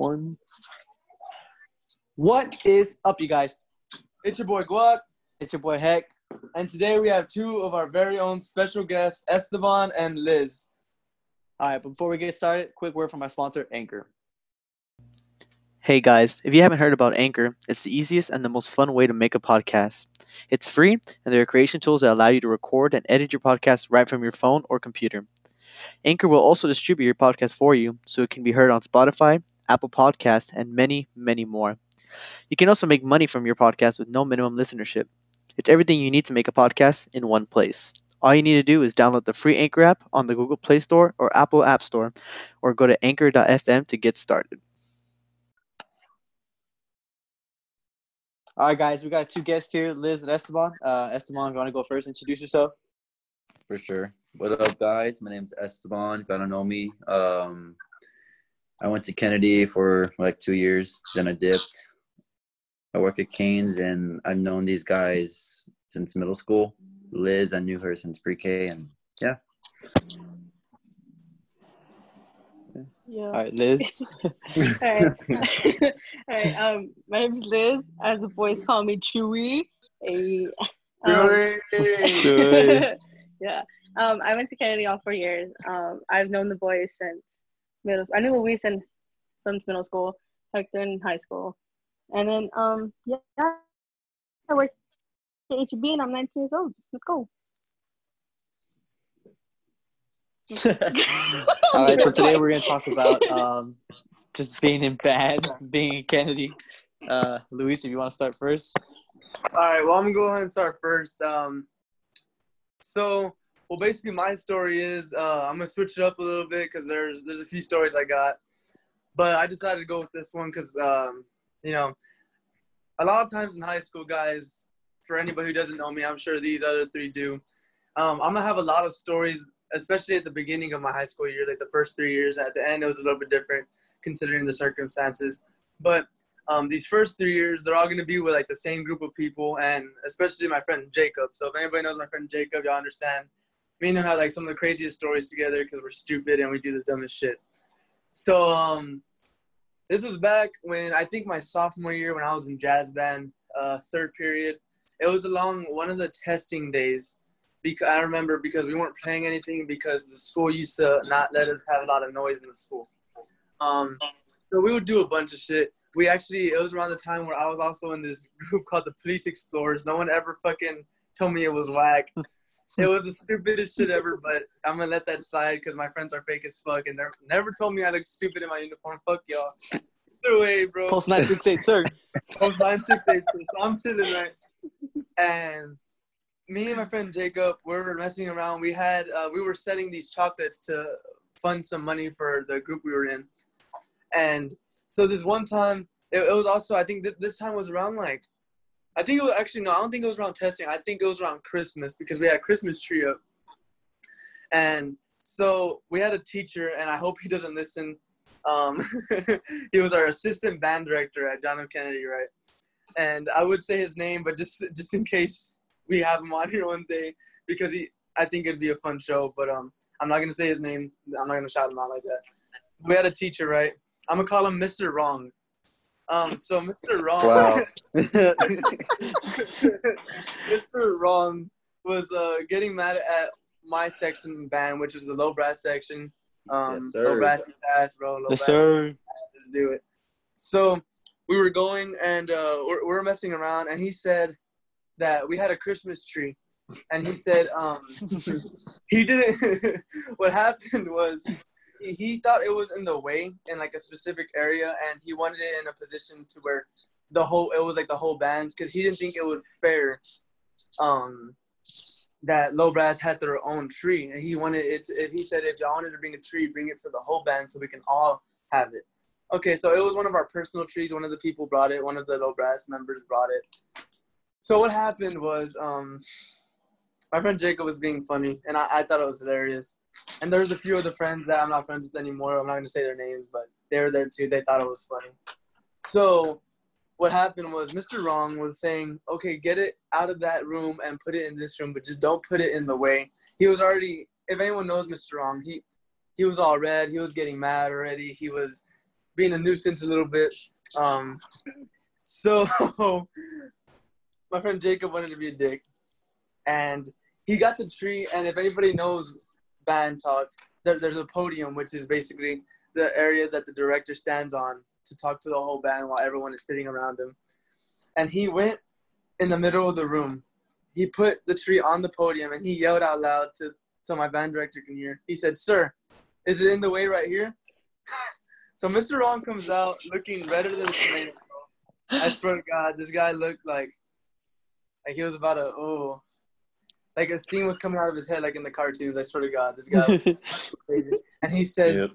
One. What is up, you guys? It's your boy Guac, It's your boy Heck. and today we have two of our very own special guests, Esteban and Liz. All right, before we get started, quick word from our sponsor, Anchor. Hey guys, if you haven't heard about Anchor, it's the easiest and the most fun way to make a podcast. It's free, and there are creation tools that allow you to record and edit your podcast right from your phone or computer. Anchor will also distribute your podcast for you so it can be heard on Spotify, Apple Podcasts, and many, many more. You can also make money from your podcast with no minimum listenership. It's everything you need to make a podcast in one place. All you need to do is download the free Anchor app on the Google Play Store or Apple App Store, or go to anchor.fm to get started. All right, guys, we got two guests here, Liz and Esteban. Uh, Esteban, you want to go first, introduce yourself. For sure. What up, guys? My name is Esteban. If you don't know me, um, I went to Kennedy for like two years. Then I dipped. I work at Canes, and I've known these guys since middle school. Liz, I knew her since pre-K, and yeah. Yeah. All right, Liz. Alright. Alright. Um, my name is Liz. As the boys call me Chewy. A, um, Chewy. yeah. Um, I went to Kennedy all four years. Um, I've known the boys since middle. I knew Luis since from middle school. Hector in high school, and then um, yeah, I work at HB and I'm 19 years old. Let's go. All right, so today we're going to talk about um, just being in bad, being in Kennedy. Uh, Luis, if you want to start first. All right, well, I'm gonna go ahead and start first. Um, so, well, basically, my story is uh, I'm gonna switch it up a little bit because there's there's a few stories I got, but I decided to go with this one because um, you know, a lot of times in high school, guys, for anybody who doesn't know me, I'm sure these other three do. Um, I'm gonna have a lot of stories, especially at the beginning of my high school year, like the first three years. At the end, it was a little bit different considering the circumstances, but um, these first three years, they're all to be with like the same group of people, and especially my friend Jacob. So if anybody knows my friend Jacob, y'all understand. Me and him have like some of the craziest stories together because we're stupid and we do the dumbest shit. So um, this was back when I think my sophomore year when I was in jazz band, uh, third period. It was along one of the testing days. Because I remember because we weren't playing anything because the school used to not let us have a lot of noise in the school. Um, so we would do a bunch of shit we actually it was around the time where I was also in this group called the Police Explorers. No one ever fucking told me it was whack. It was the stupidest shit ever, but I'm gonna let that slide because my friends are fake as fuck and never never told me I look stupid in my uniform. Fuck y'all. Either way, bro. Post 968, sir. Post nine six eight six. So I'm chilling right, and me and my friend Jacob we were messing around. We had uh, we were setting these chocolates to fund some money for the group we were in, and so this one time it, it was also I think th- this time was around like I think it was actually no I don't think it was around testing. I think it was around Christmas because we had a Christmas tree up. And so we had a teacher and I hope he doesn't listen. Um, he was our assistant band director at John F. Kennedy right? And I would say his name but just just in case we have him on here one day because he I think it'd be a fun show but um I'm not gonna say his name. I'm not gonna shout him out like that. We had a teacher right? I'm gonna call him Mr. Wrong. Um, so Mr. Wrong, Wow. Mr. Wrong was uh, getting mad at my section band, which is the low brass section. Um, Yes, sir. low brass is ass, bro. Low Yes, brass. sir. Let's do it. So we were going and uh, we're, we're messing around, and he said that we had a Christmas tree, and he said um, he didn't. what happened was he, thought it was in the way in like a specific area, and he wanted it in a position to where the whole it was like the whole band because he didn't think it was fair. Um, that low brass had their own tree, and he wanted it. To, he said if y'all wanted to bring a tree, bring it for the whole band so we can all have it. Okay, so it was one of our personal trees. One of the people brought it. One of the low brass members brought it. So what happened was, um, my friend Jacob was being funny, and I, I thought it was hilarious. And there's a few other friends that I'm not friends with anymore. I'm not gonna say their names, but they were there too. They thought it was funny. So what happened was Mr. Wrong was saying, okay, get it out of that room and put it in this room, but just don't put it in the way. He was already, if anyone knows Mr. Wrong, he he was all red. He was getting mad already. He was being a nuisance a little bit. Um, so my friend Jacob wanted to be a dick, and he got the tree. And if anybody knows band talk, there, there's a podium, which is basically the area that the director stands on to talk to the whole band while everyone is sitting around him. And he went in the middle of the room. He put the tree on the podium and he yelled out loud to so my band director can hear. He said, "Sir, is it in the way right here?" so Mr. Ron comes out looking redder than tomato. I swear to God, this guy looked like like he was about to oh, like a steam was coming out of his head, like in the cartoons. I swear to God, this guy was crazy. And he says, Yep.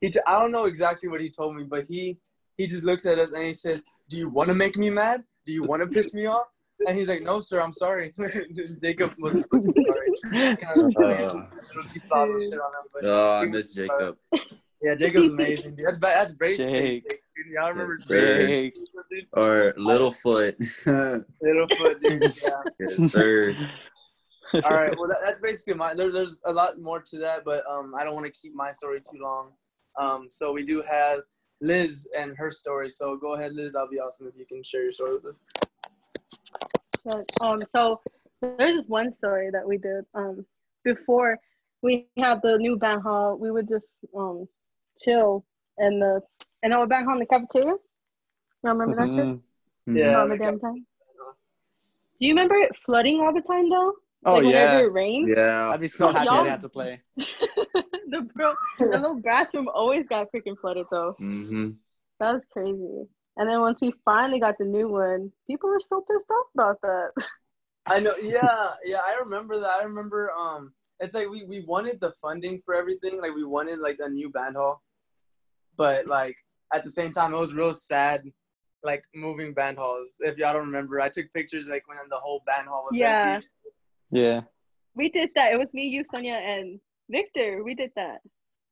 he t- I don't know exactly what he told me, but he he just looks at us and he says, "Do you want to make me mad? Do you want to piss me off?" And he's like, "No, sir, I'm sorry." Jacob wasn't fucking sorry. Kind of Uh, little too flawed shit on him, but oh, I he was miss Jacob. Yeah, Jacob's amazing. Dude. That's ba- that's Brace. Jake. Dude, y'all remember Yes, Jake. Or Littlefoot. yes, Littlefoot, dude. Yeah. sir. All right. Well, that, that's basically my. There, there's a lot more to that, but um, I don't want to keep my story too long. Um, so we do have Liz and her story. So go ahead, Liz. That'll be awesome if you can share your story with us. Um, so there's this one story that we did um before we had the new band hall. We would just um chill in the in our band hall in the cafeteria. You remember that shit? Mhm. Yeah. All the damn time. Do you remember it flooding all the time though? Oh like yeah. whenever it rained. Yeah. I'd be so happy I Y'all- didn't have to play. the bro, the little grass room always got freaking flooded though. hmm That was crazy. And then once we finally got the new one, people were so pissed off about that. I know. Yeah, yeah. I remember that. I remember. Um, it's like we we wanted the funding for everything. Like we wanted like a new band hall, but like at the same time, it was real sad. Like moving band halls. If y'all don't remember, I took pictures like when the whole band hall was Yeah. empty. Yeah. We did that. It was me, you, Sonia, and Victor. We did that.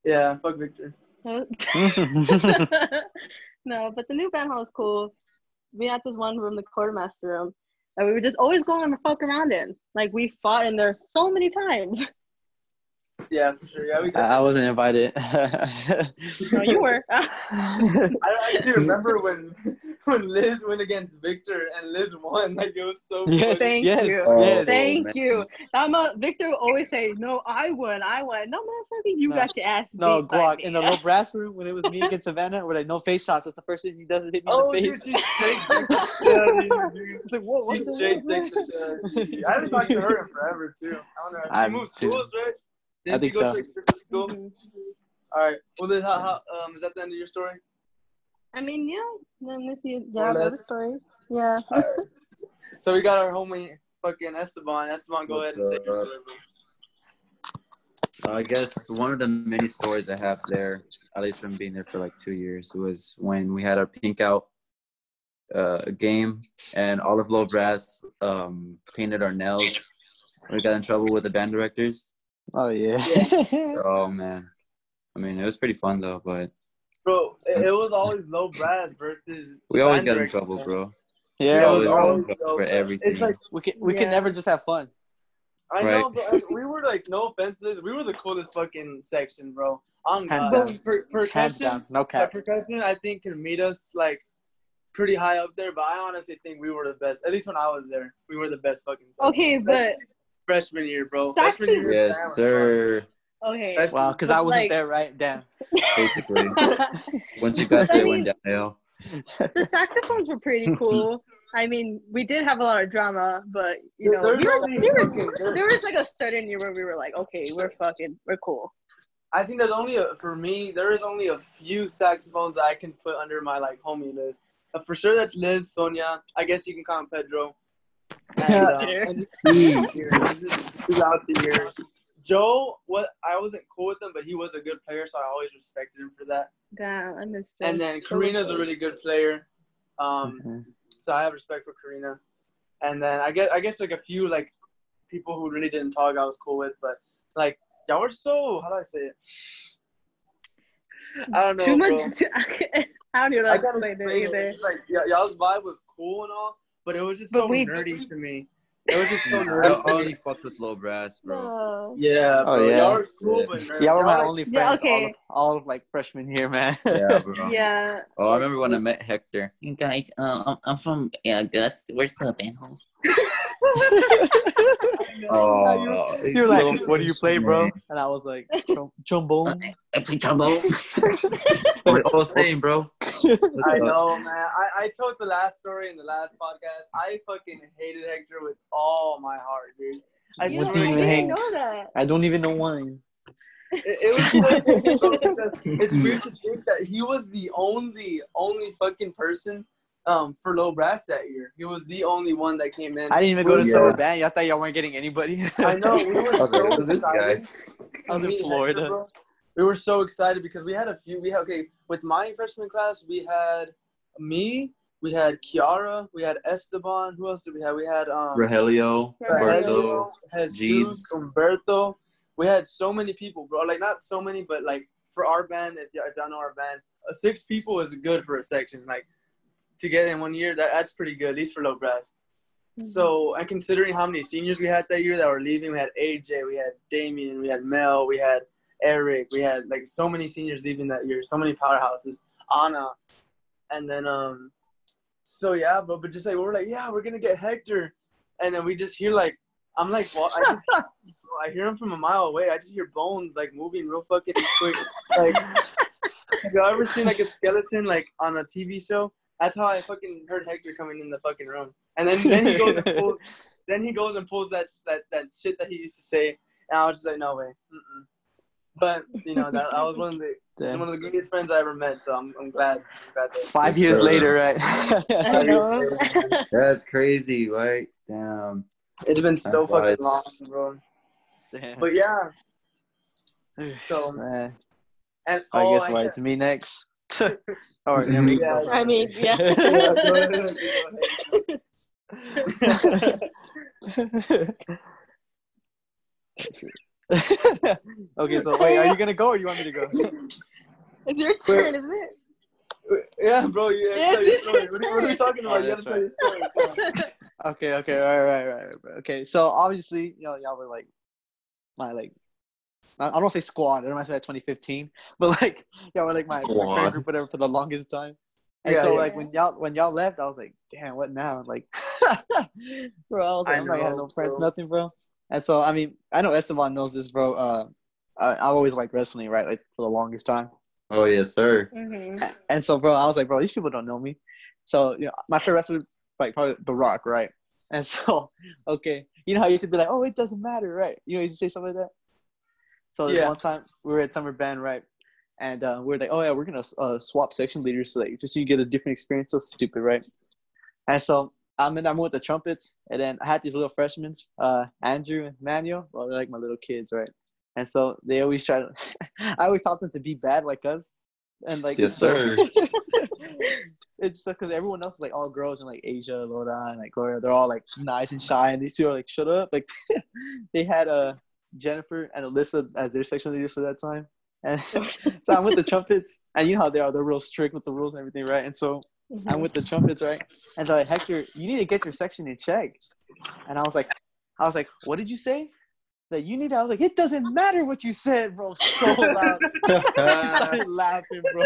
Yeah. Fuck Victor. no, but the new band hall is cool. We had this one room, the quartermaster room, and we would just always go and fuck around in. Like we fought in there so many times. Yeah, for sure. Yeah, we. Did. I I wasn't invited. no, you were. I actually remember when when Liz went against Victor and Liz won. Like it was so. Yes, Thank yes, you. Oh, yes. Thank man. you. I'm a, Victor will always say, "No, I won. I won." No, motherfucker, you No. got your ass. No, beat Guac, in the little brass room when it was me against Savannah, we're like, no face shots. That's the first thing he does is hit me Oh, in the oh, face. straight dicked the shit out of you, dude. It's like, whoa, She the straight what, dicked the shit out of you. I haven't talked to her in forever too. I don't know. She I moved too. schools, right? Didn't I think she go so. to a different school? Mhm. All right. Well, then, how, how, um, is that the end of your story? I mean, yeah. Then this is More yeah, or other stories. Yeah. All right. So we got our homie, fucking Esteban. Esteban, go What's ahead and take your up? story. I guess one of the many stories I have there, at least from being there for like two years, was when we had our pink out uh, game and all of Low Brass um, painted our nails. We got in trouble with the band directors. Oh yeah. Oh man, I mean it was pretty fun though, but Bro, it, it was always low brass versus. we always got in trouble, man. bro. It yeah. was always got always trouble low for brass. everything. It's like we can we Yeah. can never just have fun. I Right. know, bro. We were like, no offenses, we were the coolest fucking section, bro. On Hands God. down. Per- Hands percussion, down, no yeah, percussion, I think can meet us like pretty high up there. But I honestly think we were the best. At least when I was there, we were the best fucking. section. Okay, but Especially freshman year, bro. Sax Freshman year, Yes, damn, sir. okay. That's- Wow, because I wasn't Like- there, right? Damn. Basically, once you got I there, it mean- went downhill. the saxophones were pretty cool. I mean, we did have a lot of drama, but you know, There's we were, only were, there was like a certain year where we were like, okay, we're fucking, we're cool. I think there's only a, for me. There is only a few saxophones I can put under my like homie list. Uh, for sure, that's Liz, Sonia. I guess you can call him Pedro. And, uh, Yeah. and throughout the years. Joe, what I wasn't cool with him, but he was a good player, so I always respected him for that. Damn, I missed. And then Karina's a really good player, um, Mhm. so I have respect for Karina. And then I guess I guess like a few like people who really didn't talk, I was cool with, but like y'all were so how do I say it? I don't know. Too bro. much. Too, I don't even know how to gotta explain explain it it. either. It's like y- y'all's vibe was cool and all, but it was just But so we- nerdy to me. It was just so I nervous. already fucked with low brass, bro. No. Yeah, Oh, yeah. Y'all were cool, but nervous. Y'all were my only friends Yeah, all, of, all of like freshman year, man. Yeah, bro. Yeah. Oh, I remember when I met Hector. You guys, uh, I'm, I'm from uh, Gus. Where's the band house? Oh, you're like, "What do you play, bro?" And I was like, "Trom- "Trombone." I play trombone. We're all same, bro. I know, man. I, I told the last story in the last podcast. I fucking hated Hector with all my heart, dude. I Yeah, What swear I even didn't hate? know that. I don't even know why. It, it was so weird, bro, because it's weird to think that he was the only only fucking person um for low brass that year. He was the only one that came in. I didn't even go to Yeah. summer band. Y'all thought y'all weren't getting anybody. I know we were Okay, so who's this guy? excited. I was in Florida. bro, we were so excited because we had a few. We had okay with my freshman class. We had me. We had Kiara. We had Esteban. Who else did we have? We had um Rogelio, Rogelio. Jesus, Jeeves. Umberto. We had so many people, bro. Like not so many, but like for our band, if y'all, if y'all know our band, uh, six people is good for a section. Like to get in one year, that, that's pretty good, at least for low brass. So, and considering how many seniors we had that year that were leaving, we had AJ, we had Damien, we had Mel, we had Eric, we had like so many seniors leaving that year, so many powerhouses, Anna, and then um, so yeah, but but just like we're like, yeah, we're gonna get Hector, and then we just hear like, I'm like, well, I, just, I hear him from a mile away. I just hear bones like moving real fucking quick. Like, have you ever seen like a skeleton like on a TV show? That's how I fucking heard Hector coming in the fucking room. And then, then he goes and pulls, then he goes and pulls that that that shit that he used to say, and I was just like, no way. Mm-mm. But you know that I was one of the he's one of the greatest friends I ever met. So I'm I'm glad. I'm glad that Five years sir. later, right? I know. That's crazy, right? Damn. it's been so That's fucking it's- long, bro. Damn. But yeah, so Man, and I oh, guess why I- it's me next. All right, there we Yeah. go. I mean, yeah. Yeah, go ahead, go ahead. okay, so wait, are you gonna go or you want me to go? it's your turn, isn't it? Yeah, bro, you have to tell your story. What are, what are we talking about? Oh, you have to that's tell your story. Okay, okay, right, right, right, right. Okay, so obviously, you know, y'all were like my like I I don't want to say squad. I don't want to say that 2015, but like y'all were like my, my friend group, whatever, for the longest time. And Yeah, so yeah. like when y'all when y'all left, I was like, damn, what now? Like, bro, I was like, I I'm not gonna have no friends, bro. nothing, bro. And so I mean, I know Esteban knows this, bro. Uh, I, I've always liked wrestling, right? Like for the longest time. Oh yes, sir. hmm And so, bro, I was like, bro, these people don't know me. So, you know, my favorite wrestler, like, probably the Rock, right? And so, okay, you know how you used to be like, oh, it doesn't matter, right? You know, I used to say something like that. So Yeah. one time we were at summer band, right? And uh, we are like, oh yeah, we're gonna uh, swap section leaders, so like, just so you get a different experience. So stupid, right? And so I'm in, I'm with the trumpets, and then I had these little freshmen, uh, Andrew and Manuel. Well, they're like my little kids, right? And so they always try to. I always taught them to be bad like us, and like Yes, so- sir. it's because everyone else is like all girls and like Asia, Loda, and like Gloria. They're all like nice and shy, and these two are like shut up. Like they had uh Jennifer and Alyssa as their section leaders for that time. And so I'm with the trumpets, and you know how they are. They're real strict with the rules and everything, right? And so mm-hmm. I'm with the trumpets, right? And so like, Hector, you need to get your section in check. And I was like, I was like, what did you say? That you need. I was like, it doesn't matter what you said, bro. So loud. I started laughing, bro.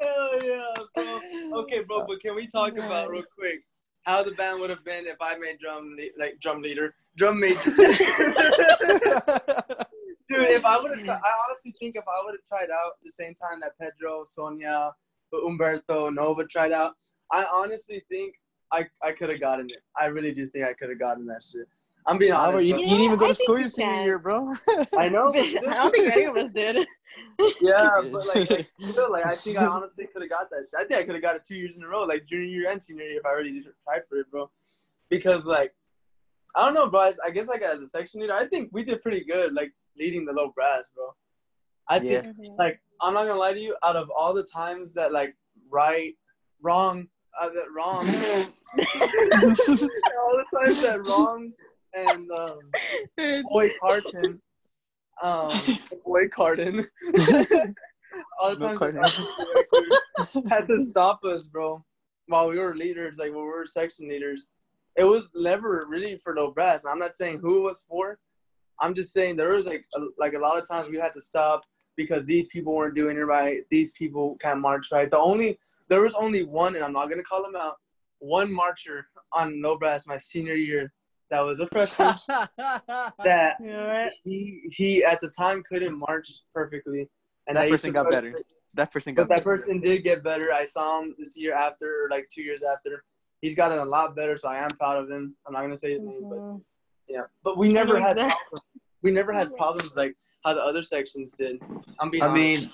Hell yeah, bro. Okay, bro, but can we talk about real quick how the band would have been if I made drum le- like drum leader, drum major? Dude, if I would have, I honestly think if I would have tried out the same time that Pedro, Sonia, Umberto, Nova tried out, I honestly think I, I could have gotten it. I really do think I could have gotten that shit. I'm being honest. bro, you, bro. you didn't even go I to school your senior year, bro. I know. I still- don't think any of us did. Yeah, but like, like still, like I think I honestly could have got that. Shit. I think I could have got it two years in a row, like junior year and senior year, if I already tried for it, bro. Because like, I don't know, bro. I I guess like as a section leader, I think we did pretty good, like leading the low brass, bro. I Yeah. think like I'm not gonna lie to you. Out of all the times that like right, wrong, uh, that wrong, all the times that wrong and um, boy Carton, um, boy Carden. All the No times Carton. had to stop us, bro, while we were leaders, like when we were section leaders. it was never really for no brass. I'm not saying who it was for. I'm just saying there was like a, like a lot of times we had to stop because these people weren't doing it right. These people can't march right. The only there was only one, and I'm not gonna call him out. One marcher on no brass my senior year that was a freshman that You know what? he he at the time couldn't march perfectly, and That I person got try to- better. that person got But that better. person did get better. I saw him this year after, or like two years after. He's gotten a lot better, so I am proud of him. I'm not gonna say his name, but Mhm. yeah. But we never had problems. we never had problems like how the other sections did. I'm being I honest. mean,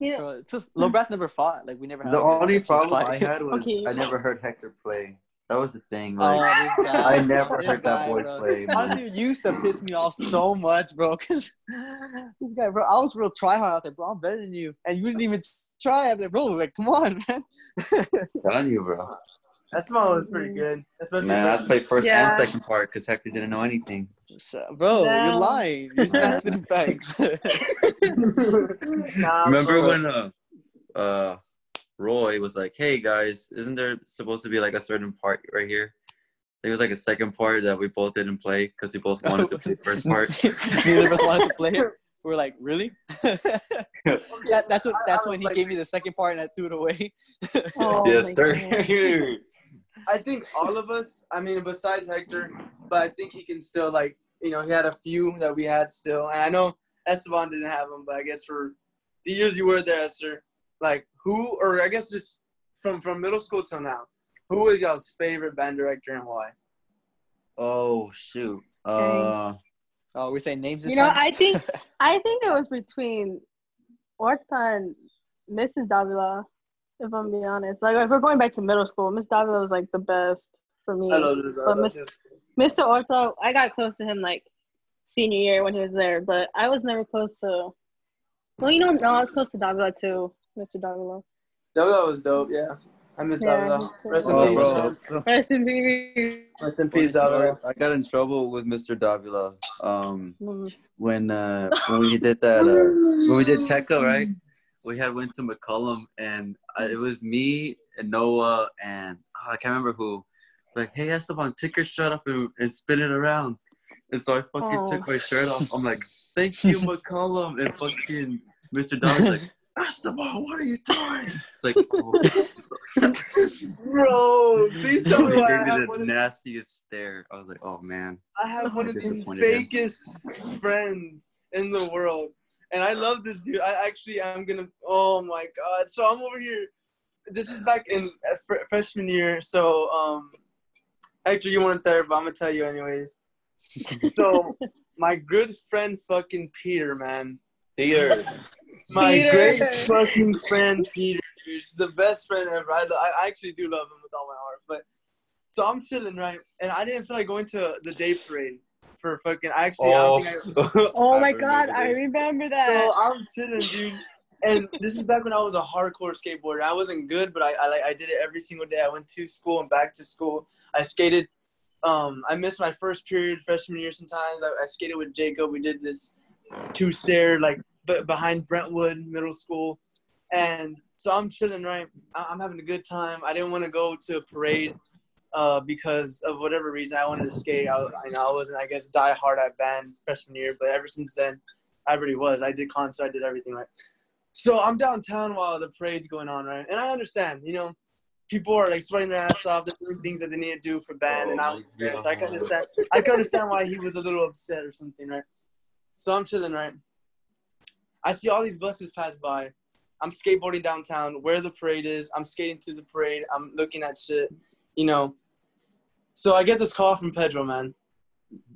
Yeah. Bro, it's just low brass never fought. Like we never had the only problem fight. I had was Okay. I never heard Hector play. That was the thing. Oh, Like, this guy. I never this heard that boy bro. play. Man. Honestly, it used to piss me off so much, bro. Cause this guy, bro, I was real try hard. I was like, bro, I'm better than you, and you didn't even try. I'm like, bro, like, come on, man. telling you, bro. that small was pretty good, especially. Man, I played first Yeah. and second part because Hector didn't know anything. Shut- bro, you're lying. You're not spitting facts. Nah, Remember bro. when uh, uh, Roy was like, "Hey guys, isn't there supposed to be like a certain part right here?" It was like a second part that we both didn't play because we both oh, wanted to play the first part. Neither of us wanted to play it. We're like, really? that, that's what. That's when he gave me the second part, and I threw it away. Oh yes, sir. I think all of us. I mean, besides Hector, but I think he can still like you know he had a few that we had still, and I know Esteban didn't have them, but I guess for the years you were there, Esther, like who or I guess just from from middle school till now, who is y'all's favorite band director and why? oh shoot. Uh, oh, we're saying names. This You know, time? I think I think it was between Orta and Mrs. Davila, if I'm being honest. Like if we're going back to middle school, Miss Davila was like the best for me. I love this. I love Miss- this. Mr. Orta, I got close to him like senior year when he was there, but I was never close to. Well, you know, no, I was close to Davila too, Mr. Davila. Davila was dope. Yeah, I miss Yeah, Davila. he's cool. Rest in oh, peace, bro. Rest in peace. Rest in peace, Davila. I got in trouble with Mr. Davila. Um, Mm. when uh when we did that uh, when we did Tekka, right? We had went to McCollum and I, it was me and Noah and oh, I can't remember who. Like, hey Esteban, take your shirt off and, and spin it around. And so I fucking Oh. took my shirt off. I'm like, thank you, McCollum. And fucking Mr. Dog like, Esteban, what are you doing? It's like, oh. Bro, please tell me he gave me have the nastiest stare. I was like, oh man. I have one of the Disappointed him. fakest friends in the world, and I love this dude. I actually I'm gonna. Oh my god! So I'm over here. This is back in uh, fr- freshman year. So um, Hector, you weren't there, but I'm gonna tell you anyways. So my good friend, fucking Peter, man. Peter. My Peter. great fucking friend Peter, dude. He's the best friend ever. I, I actually do love him with all my heart. But so I'm chilling, right? And I didn't feel like going to the day parade for fucking. I actually, I I, Oh I my remember god, I remember that. so I'm chilling, dude. And this is back when I was a hardcore skateboarder. I wasn't good, but I, I like I did it every single day. I went to school and back to school. I skated. Um, I missed my first period freshman year. Sometimes I, I skated with Jacob. We did this two stair like b- behind Brentwood Middle School, and so I'm chilling. Right, I'm having a good time. I didn't want to go to a parade uh, because of whatever reason. I wanted to skate. I, I know I wasn't, I guess, die hard at band freshman year, but ever since then, I really was. I did concert. I did everything right. So I'm downtown while the parade's going on, right? And I understand, you know, people are like sweating their ass off. They're doing things that they need to do for band, and I was there, so I can understand. I can understand why he was a little upset or something, right? So I'm chilling, right? I see all these buses pass by. I'm skateboarding downtown where the parade is. I'm skating to the parade. I'm looking at shit, you know. So I get this call from Pedro, man.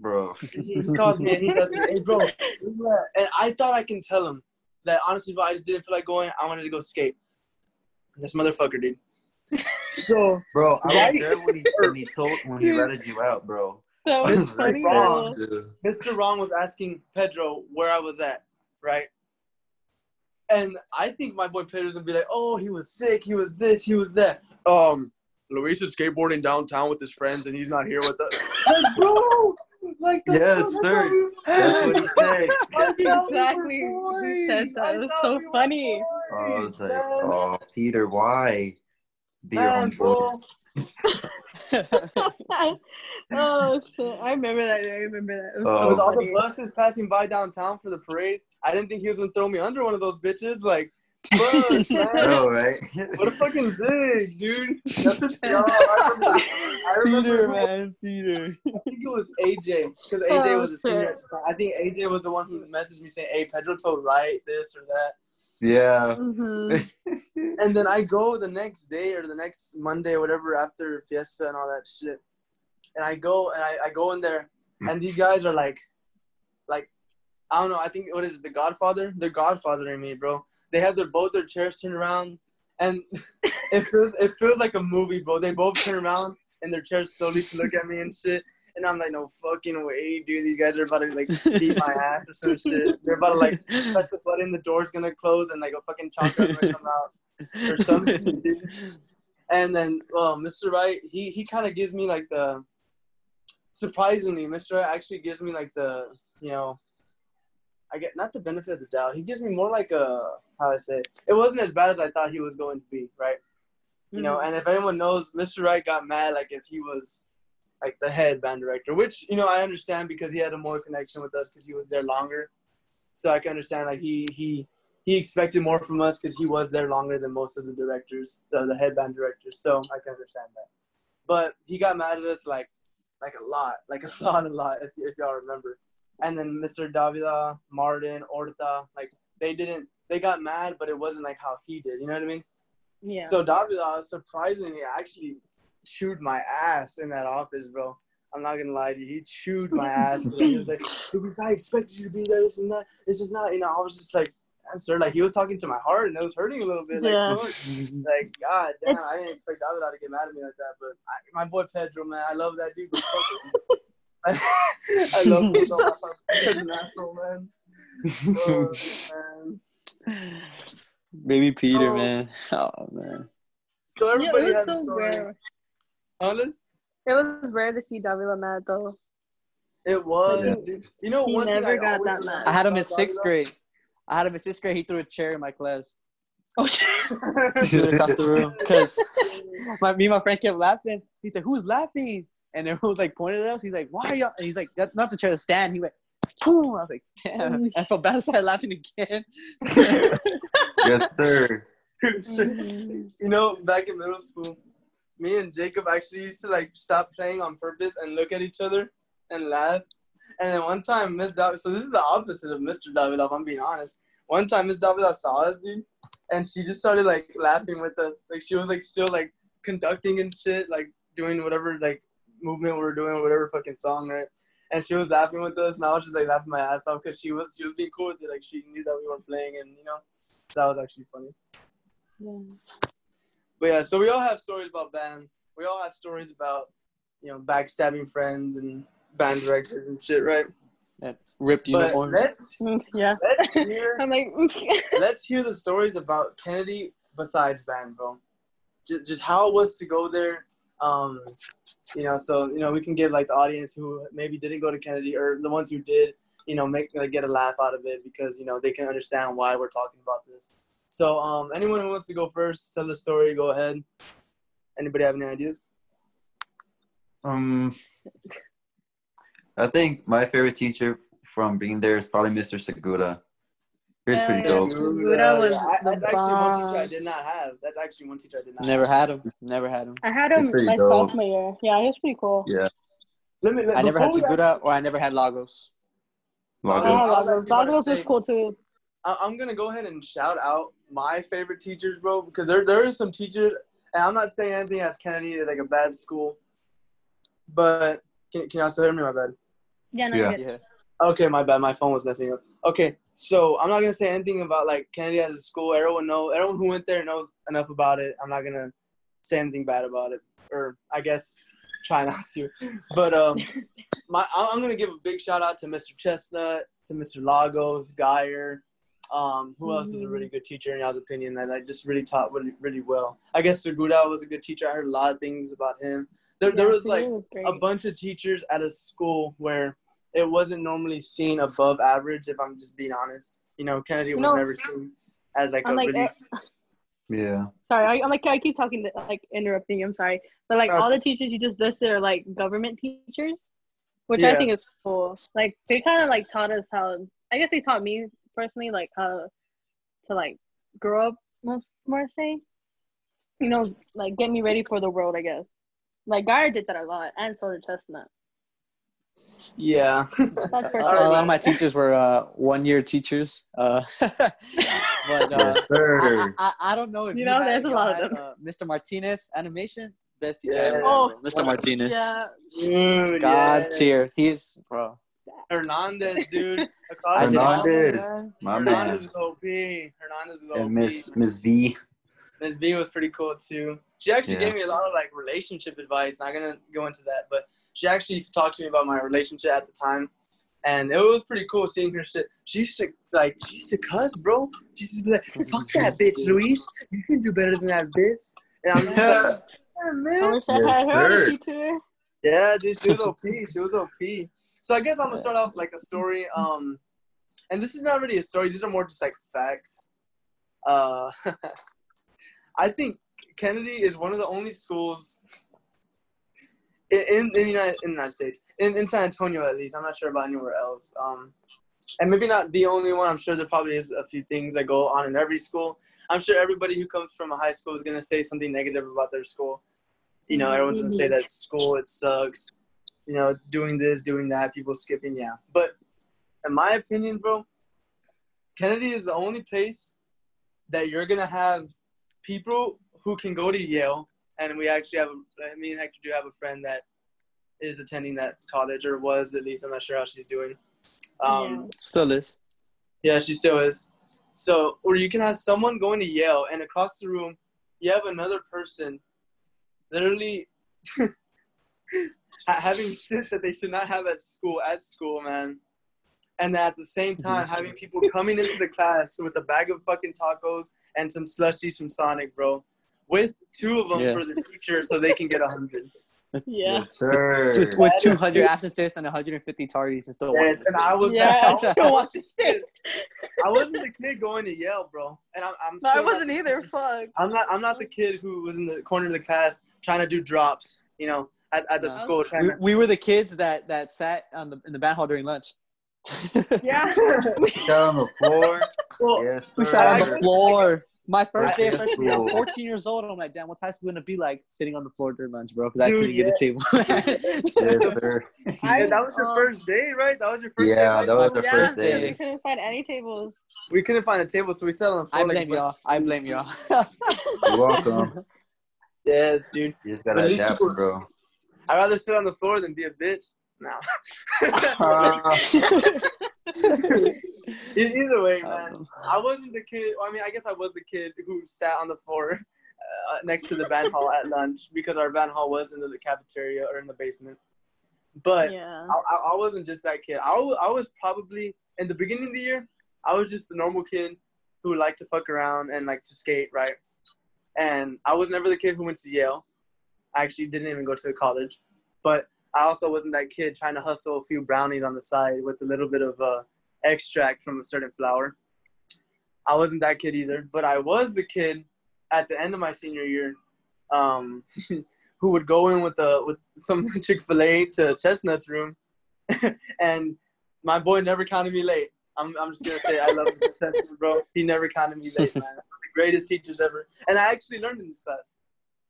Bro. He calls me and he says, "Hey, bro," where you at?" and I thought I can tell him that honestly, but I just didn't feel like going. I wanted to go skate. This motherfucker, dude. So Bro, I Right? was there when he, when he told when he ratted you out, bro. That was This is funny wrong. Dude. Mr. Wrong was asking Pedro where I was at, right? And I think my boy Pedro's gonna be like, "Oh, he was sick. He was this. He was that." Um, Luis is skateboarding downtown with his friends, and he's not here with us. Like, bro, like the Yes, fuck, sir. thought we were That's what he said. I we Exactly. He said boys. that. It was so we were funny. Oh, I was like, oh, Peter, why? Be your Man, own oh shit! I remember that. I remember that. It was Oh. With so all the buses passing by downtown for the parade, I didn't think he was gonna throw me under one of those bitches. Like, fuck, man. Oh, right. What a fucking dig, dude. That pissed me off. I remember, I remember Peter, who- man, Peter. I think it was AJ because AJ Oh, was a senior. shit. the. I think AJ was the one who messaged me saying, "Hey, Pedro told right this or that." yeah. Mhm. And then I go the next day or the next Monday or whatever after Fiesta and all that shit. And I go and I, I go in there and these guys are like like I don't know, I think what is it, the Godfather? They're Godfathering me, bro. They have their both their chairs turned around and it feels it feels like a movie, bro. They both turn around and their chairs slowly to look at me and shit. And I'm like, no fucking way, dude. These guys are about to like beat my ass or some shit. They're about to like press the button, the door's gonna close, and like a fucking chonka's gonna come out or something, dude. And then, well, Mr. Wright, he he kind of gives me like the surprisingly, Mr. Wright actually gives me like the you know, I get not the benefit of the doubt. He gives me more like a how I say it. it wasn't as bad as I thought he was going to be, right? You know, mm-hmm. and if anyone knows, Mr. Wright got mad like if he was like the head band director, which you know I understand because he had a more connection with us because he was there longer. So I can understand like he he he expected more from us because he was there longer than most of the directors, the, the head band directors. So I can understand that. But he got mad at us like like a lot, like a lot, a lot. If, if y'all remember. And then Mr. Davila, Martin, Orta, like they didn't. They got mad, but it wasn't like how he did. You know what I mean? Yeah. So Davila surprisingly actually chewed my ass in that office, bro. I'm not gonna lie to you. He chewed my ass. bro. He was like, "Dude, I expected you to be there. This and that. This is not." You know, I was just like, "Answer." Like he was talking to my heart, and it was hurting a little bit. Like, Yeah. like God damn, I didn't expect Davila to get mad at me like that. But I, my boy Pedro, man, I love that dude. But fuck him. I, I love Pedro. He's an asshole, man. Oh, man. Baby Peter, Oh. man. Oh man. So yeah, everybody it was has a so story. rare. Honest? It was rare to see Davila mad though. It was, Yeah. dude. You know, He one thing I got that mad. I had him in sixth Davila- grade. I had him in sixth grade. He threw a chair in my class. Oh shit. He threw it across the room because my me and my friend kept laughing. He said, "Who's laughing?" And everyone was like pointed at us. He's like, "Why are y'all?" And he's like, "Not the chair to stand." He went, "Boom!" I was like, "Damn!" I felt bad. I started laughing again. yes, sir. you know, back in middle school, me and Jacob actually used to like stop playing on purpose and look at each other and laugh. And then one time, Miss David, so this is the opposite of Mr. Davidoff, I'm being honest. One time, Miss Davidoff saw us, dude, and she just started like laughing with us. Like she was like still like conducting and shit, like doing whatever like movement we were doing, whatever fucking song, right? And she was laughing with us, and I was just like laughing my ass off because she was she was being cool with it. Like she knew that we weren't playing, and you know, so that was actually funny. Yeah. But yeah, so we all have stories about band. We all have stories about, you know, backstabbing friends and band directors and shit, right? That ripped But uniforms. let's Mm, Yeah. let's hear I'm like, let's hear the stories about Kennedy besides band, bro. Just, just how it was to go there. Um, you know, so you know we can give like the audience who maybe didn't go to Kennedy or the ones who did, you know, make like get a laugh out of it because you know they can understand why we're talking about this. So, um, anyone who wants to go first, tell the story. Go ahead. Anybody have any ideas? Um, I think my favorite teacher from being there is probably Mr. Segura. He was pretty Yeah. dope. Segura was I- the that's actually one teacher I did not have. That's actually one teacher I did not. Never have. had him. Never had him. I had It's him my dope. sophomore year. Yeah, he was pretty cool. Yeah, Let me. Let, I never had before we- Segura or I never had Lagos. Lagos. Oh, Lagos. actually about to Lagos was cool too. I- I'm gonna go ahead and shout out my favorite teachers, bro, because there there are some teachers, and I'm not saying anything as Kennedy is like a bad school, but can can y'all still hear me? My bad. Yeah, no, Yeah. yeah. Yeah. Okay, my bad. My phone was messing up. Okay, so I'm not gonna say anything about like Kennedy as a school. Everyone know, everyone who went there knows enough about it. I'm not gonna say anything bad about it, or I guess try not to. But um, my I'm gonna give a big shout out to Mr. Chestnut, to Mr. Lagos, Geyer. Um, who else is a really good teacher in y'all's opinion that I just really taught really really well? I guess Segura was a good teacher. I heard a lot of things about him. There there was like was a bunch of teachers at a school where it wasn't normally seen above average. If I'm just being honest, you know, Kennedy was No. never seen as like I'm a like, really. eh, Yeah. Sorry, I, I'm like I keep talking, to, like interrupting you. I'm sorry, but like No, all the teachers you just listed are like government teachers, which Yeah. I think is cool. Like they kind of like taught us how. I guess they taught me personally like how to like grow up most more say. You know, like get me ready for the world. I guess. Like Geyer did that a lot, and so did Chestnut. Yeah. That's a, for a lot of my teachers were uh, one year teachers. Uh, but uh, Yes, I, sir. I, I don't know if You you, know, there's a y'all lot of them. Uh, Mr. Martinez animation, best teacher Yeah. ever. Oh, Mr. Martinez. Yeah, Dude, God yeah. tier. He's bro. Hernandez, dude. I did not- Hernandez. My Hernandez man. is OP. Hernandez is OP. And Miss Miss V. Miss V was pretty cool too. She actually Yeah. gave me a lot of like relationship advice. Not gonna go into that, but she actually used to talk to me about my relationship at the time, and it was pretty cool seeing her shit. She used to like she used to cuss, bro. She used to be like, "Fuck that bitch, Luis. You can do better than that bitch." And I'm just like, "Yeah, I man." wish I had her sir. teacher. Yeah, dude, she was OP. She was OP. So I guess I'm gonna start off like a story. Um, and this is not really a story. These are more just like facts. Uh, I think Kennedy is one of the only schools in in, the United, in the United States, in, in San Antonio at least. I'm not sure about anywhere else. Um, and maybe not the only one. I'm sure there probably is a few things that go on in every school. I'm sure everybody who comes from a high school is gonna say something negative about their school. You know, everyone's gonna say that school it sucks. You know, doing this, doing that, people skipping, yeah. But in my opinion, bro, Kennedy is the only place that you're gonna have people who can go to Yale, and we actually have. A, me and Hector do have a friend that is attending that college, or was at least. I'm not sure how she's doing. Um, Still is. yeah, she still is. So, or you can have someone going to Yale, and across the room, you have another person, literally having shit that they should not have at school. At school, man. And at the same time, having people coming into the class with a bag of fucking tacos and some slushies from Sonic, bro, with two of them Yeah. for the teacher so they can get a hundred. Yeah. Yes, sir. With, with 200 absences and 150 tardies and still Yes, and I was Yeah, I, I still want to. I wasn't the kid going to Yale, bro, and I'm, I'm No, I wasn't either. Fuck. I'm not. I'm not the kid who was in the corner of the class trying to do drops. You know, at, at the No. school trying we, to. we were the kids that that sat on the in the band hall during lunch. Yeah. We sat on the floor. Well, Yes, we sat on the floor. My first day of I- freshman year, I'm School. 14 years old. I'm like, damn, what's high school gonna be like sitting on the floor during lunch, bro? Because I Dude, couldn't get a table. Yes, sir. I- Yeah, that was your um, first day, right? That was your first Yeah, day. that was the yeah, first day. we couldn't find any tables. We couldn't find a table, so we sat on the floor. I blame a y'all. I blame y'all. You're welcome. Yes, dude. You just gotta at adapt, people- bro. I'd rather sit on the floor than be a bitch. No. Uh, Either way, man. Um, I wasn't the kid. I mean, I guess I was the kid who sat on the floor uh, next to the band hall at lunch because our band hall was in the cafeteria or in the basement. But yeah. I, I- I wasn't just that kid. I I was probably in the beginning of the year. I was just the normal kid who liked to fuck around and like to skate, right? And I was never the kid who went to Yale. I actually didn't even go to college, but I also wasn't that kid trying to hustle a few brownies on the side with a little bit of uh, extract from a certain flower. I wasn't that kid either, but I was the kid at the end of my senior year um, who would go in with the with some Chick Fil A to Chestnut's room, and my boy never counted me late. I'm, I'm just gonna say I love Mr. Chestnut, bro. He never counted me late, man. The greatest teachers ever, and I actually learned in this class.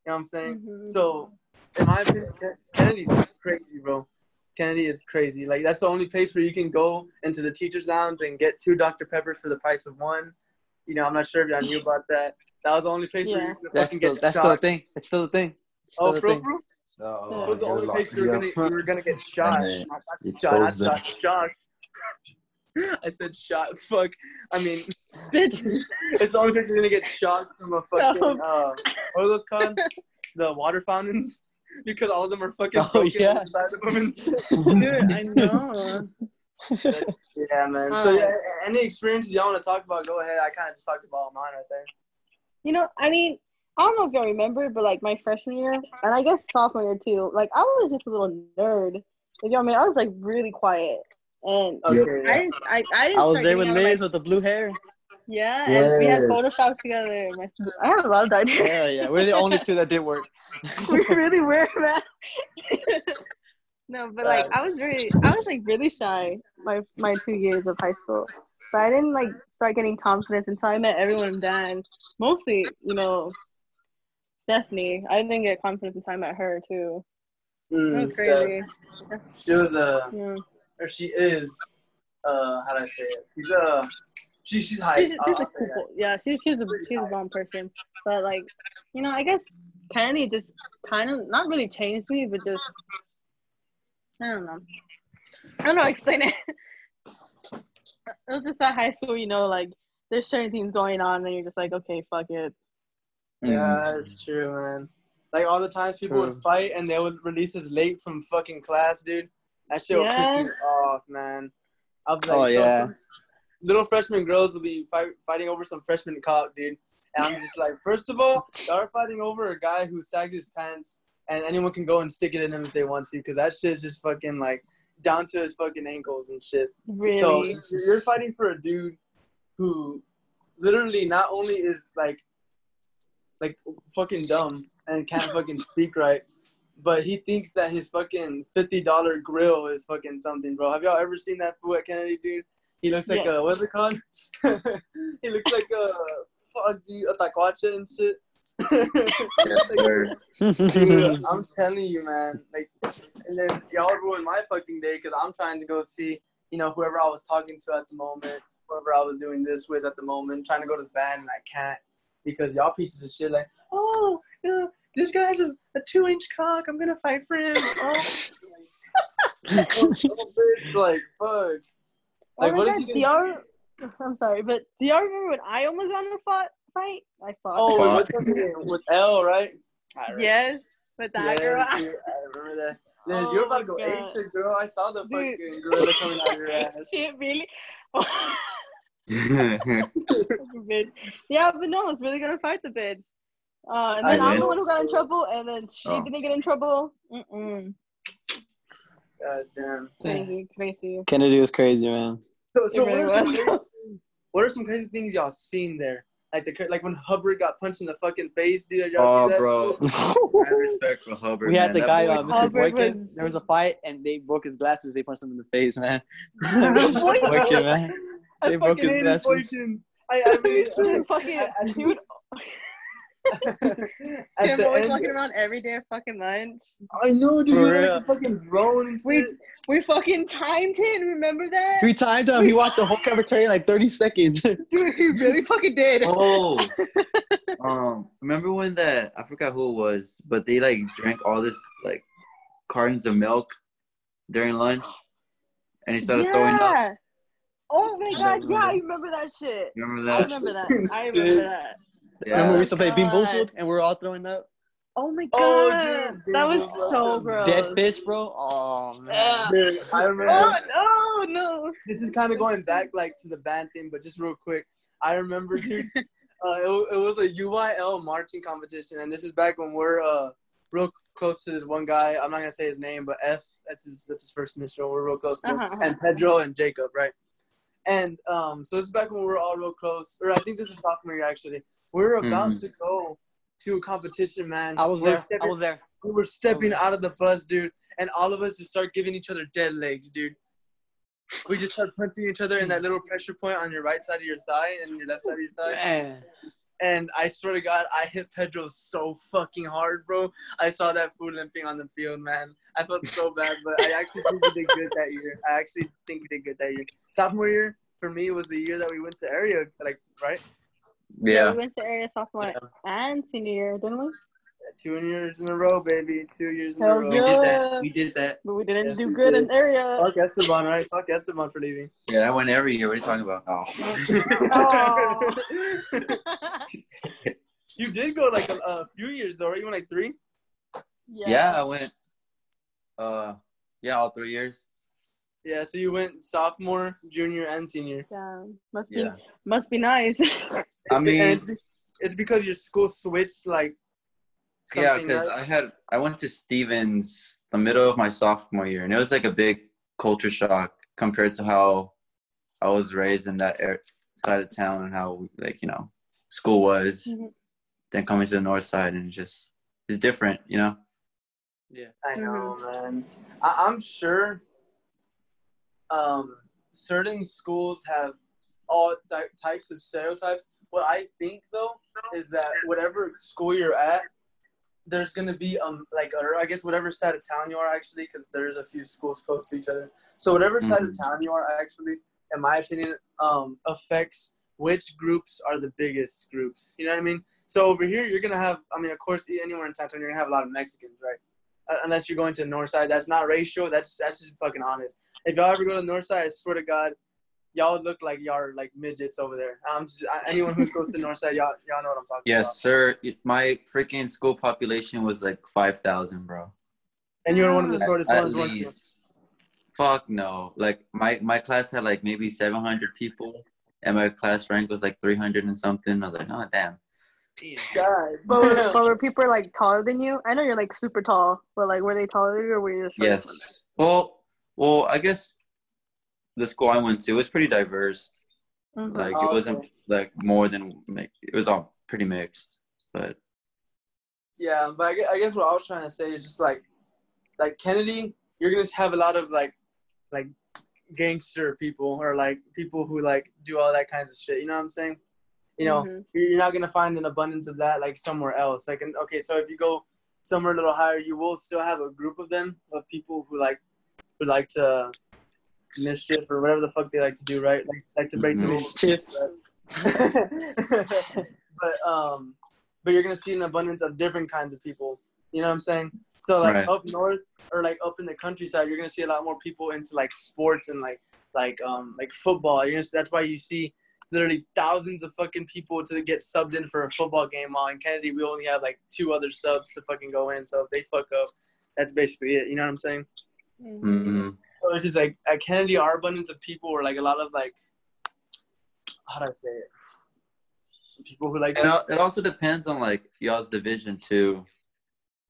You know what I'm saying? Mhm. So, in my opinion, Kennedy's crazy, bro. Kennedy is crazy. Like that's the only place where you can go into the teachers' lounge and get two Dr. Peppers for the price of one. You know, I'm not sure if y'all knew about that. That was the only place where you could that's fucking still, get that's still a thing. It's still a thing. It's still Oh, a pro, thing. bro? Uh-oh, It was the you're only locked place you were me gonna up. you were gonna get shot. then Not, not shot, not shot, shot. I said shot. Fuck. I mean, Bitch. it's the only place you're gonna get shot from a fucking uh, what are those called? The water fountains. Because all of them are fucking Oh, yeah. inside of them. and- Dude, I know. yeah, man. So Um, yeah, any experiences y'all want to talk about? Go ahead. I kind of just talked about mine right there. You know, I mean, I don't know if y'all remember, but like my freshman year, and I guess sophomore year too, like I was just a little nerd. If y'all mean, I was like really quiet, and Okay. I didn't, I, I didn't. I was there with out of my- Liz with the blue hair. Yeah, and we had Yes. Photoshop together. My, I had a lot of ideas. Yeah, yeah. We're the only two that did work. we really were, man. no, but like I was really, I was like really shy my my two years of high school. But I didn't like start getting confidence until I met everyone in band. Mostly, you know, Stephanie. I didn't get confidence until I met her too. It Mm, was so crazy. she was a, Yeah. or she is, uh, how do I say it? She's a, she, she's high. She's, she's I'll- a I'll say that. cool, yeah. She's she's a she's a bomb person. But like, you know, I guess Kennedy just kind of not really changed me, but just I don't know. I don't know. how to Explain it. It was just that high school, you know, like there's certain things going on, and you're just like, okay, fuck it. Mm. Yeah, that's true, man. Like all the times people True. would fight and they would release us late from fucking class, dude. That shit would Yeah. piss me off, man. I'll be oh, like, Oh, so- yeah. Little freshman girls will be fight, fighting over some freshman cop, dude. And I'm just like, first of all, y'all are fighting over a guy who sags his pants, and anyone can go and stick it in him if they want to, because that shit's just fucking like down to his fucking ankles and shit. Really. So you're fighting for a dude who literally not only is like like fucking dumb and can't fucking speak right, but he thinks that his fucking fifty dollar grill is fucking something, bro. Have y'all ever seen that fool at Kennedy, dude? He looks like Yeah. a what's it called? he looks like uh, a fuck dude, a taquacha and shit. Yes, sir. Dude, I'm telling you, man. Like, and then y'all ruined my fucking day because I'm trying to go see, you know, whoever I was talking to at the moment, whoever I was doing this with at the moment, trying to go to the band and I can't because y'all pieces of shit like, oh, yeah, this guy's a, a two inch cock. I'm gonna fight for him. Oh, like, oh, oh, bitch, like fuck. Like, oh what my is God, he do gonna y'all? I'm sorry, but do y'all remember when I almost got in a fight? Fight? I fought. Oh, Fuck. what's her? With L, right? I remember. yes, but that Yes, girl. dude, I remember that. Liz, Oh you're about to my go God. ape girl. I saw the Dude. fucking gorilla coming out of your ass. Shit, really? Bitch. Yeah, but no, I was really gonna fight the bitch. Uh, and I then I'm win. the one who got in trouble, and then she Oh. didn't get in trouble. Mm-mm. God damn. Crazy, crazy. Kennedy was crazy, man. So, so really what, are some was. crazy things, what are some crazy things y'all seen there? Like the like when Hubbard got punched in the fucking face, dude. Y'all oh, see that? bro. I have respect for Hubbard. we had the That guy, uh, Mr. Hubbard Boykin. was- There was a fight, and they broke his glasses. They punched him in the face, man. Boykin. Boykin, man. I They broke his glasses. Boykin. I, I mean, fucking, I- I- dude, at him the always end, walking around every day at fucking lunch. I know, dude. For He had, real. like a fucking drone and We shit. we fucking timed him. Remember that? We timed him. He walked the whole cafeteria in like 30 seconds. Dude, he really fucking did. Oh, um, remember when that I forgot who it was, but they like drank all this like cartons of milk during lunch, and he started throwing up. Oh my god, yeah, I remember that shit. Remember I that? remember that. I Shit. remember that. Yeah. Remember we Oh, used to play Bean Boozled, and we were all throwing up? Oh my god, Oh, dude, that was so was gross. Dead fish, bro. Oh man. Yeah. Dude, I remember. Oh no, no. this is kind of going back like to the band thing, but just real quick, I remember, dude, uh, it, it was a UIL marching competition, and this is back when we're uh real close to this one guy. I'm not gonna say his name, but F, that's his that's his first initial. We're real close to. Uh-huh. and Pedro and Jacob, right? And um, so this is back when we were all real close, or I think this is sophomore year actually. We were about Mhm. to go to a competition, man. I was We were there. I was there. we were stepping out of the bus, dude, and all of us just start giving each other dead legs, dude. We just start punching each other in that little pressure point on your right side of your thigh and your left side of your thigh. Man. And I swear to God, I hit Pedro so fucking hard, bro. I saw that food limping on the field, man. I felt so bad, but I actually think we did good that year. I actually think we did good that year. Sophomore year, for me, was the year that we went to area, like, right? Yeah. We went to area sophomore and senior year, didn't we? Two years in a row, baby. Two years in Hell a row. We did that. We did that. But we didn't Yes, do we good did. in area. Fuck Esteban, right? Fuck Esteban for leaving. Yeah, I went every year. What are you talking about? Oh. you did go like a, a few years though, right? You went like three. yeah, I went. Uh, yeah, all three years. Yeah, so you went sophomore, junior, and senior. Damn. Must be Yeah. must be nice. I mean, it's, it's because your school switched like. Yeah, because right? I had I went to Stevens the middle of my sophomore year, and it was like a big culture shock compared to how I was raised in that er- side of town and how like you know school was, Mhm. then coming to the north side and just it's different, you know. Yeah, I know, man. I, I'm sure. Um, certain schools have all ty- types of stereotypes. What I think though is that whatever school you're at, there's gonna be um like or I guess whatever side of town you are actually, because there's a few schools close to each other. So whatever side of Mhm. town you are actually, in my opinion, um affects which groups are the biggest groups. You know what I mean? So over here, you're gonna have. I mean, of course, anywhere in Santo, you're gonna have a lot of Mexicans, right? Uh, unless you're going to the north side. That's not racial. That's that's just fucking honest. If y'all ever go to the north side, I swear to God, y'all look like y'all are like midgets over there. Um, just, anyone who goes to the north side, y'all y'all know what I'm talking about. Yes, sir. It- My freaking school population was like five thousand, bro. And you're one of the shortest at ones. weren't least. Fuck no. Like my my class had like maybe seven hundred people, and my class rank was like three hundred and something. I was like, oh damn. God. But were, but were people like taller than you? I know you're like super tall, but like were they taller than you or were you just short? Yes. Well, well, I guess the school I went to was pretty diverse. Mhm. Like Oh, it wasn't okay. like more than like it was all pretty mixed. But Yeah, but I guess, I guess what I was trying to say is just like, like Kennedy, you're gonna have a lot of like, like, gangster people or like people who like do all that kinds of shit. You know what I'm saying? You know, Mhm. you're you're not gonna find an abundance of that like somewhere else. Like, and, okay, so if you go somewhere a little higher, you will still have a group of them of people who like would like to mischief or whatever the fuck they like to do, right? Like, like to break the Mhm. rules. Mischief. but um, but you're gonna see an abundance of different kinds of people. You know what I'm saying? So like Right. up north or like up in the countryside, you're gonna see a lot more people into like sports and like like um like football. You're gonna see, that's why you see literally thousands of fucking people to get subbed in for a football game. While in Kennedy, we only have like two other subs to fucking go in. So if they fuck up, that's basically it. You know what I'm saying? Mhm. mm, So it's just like at Kennedy, our abundance of people were like a lot of like how do I say it? People who like and it- it also depends on like y'all's division too.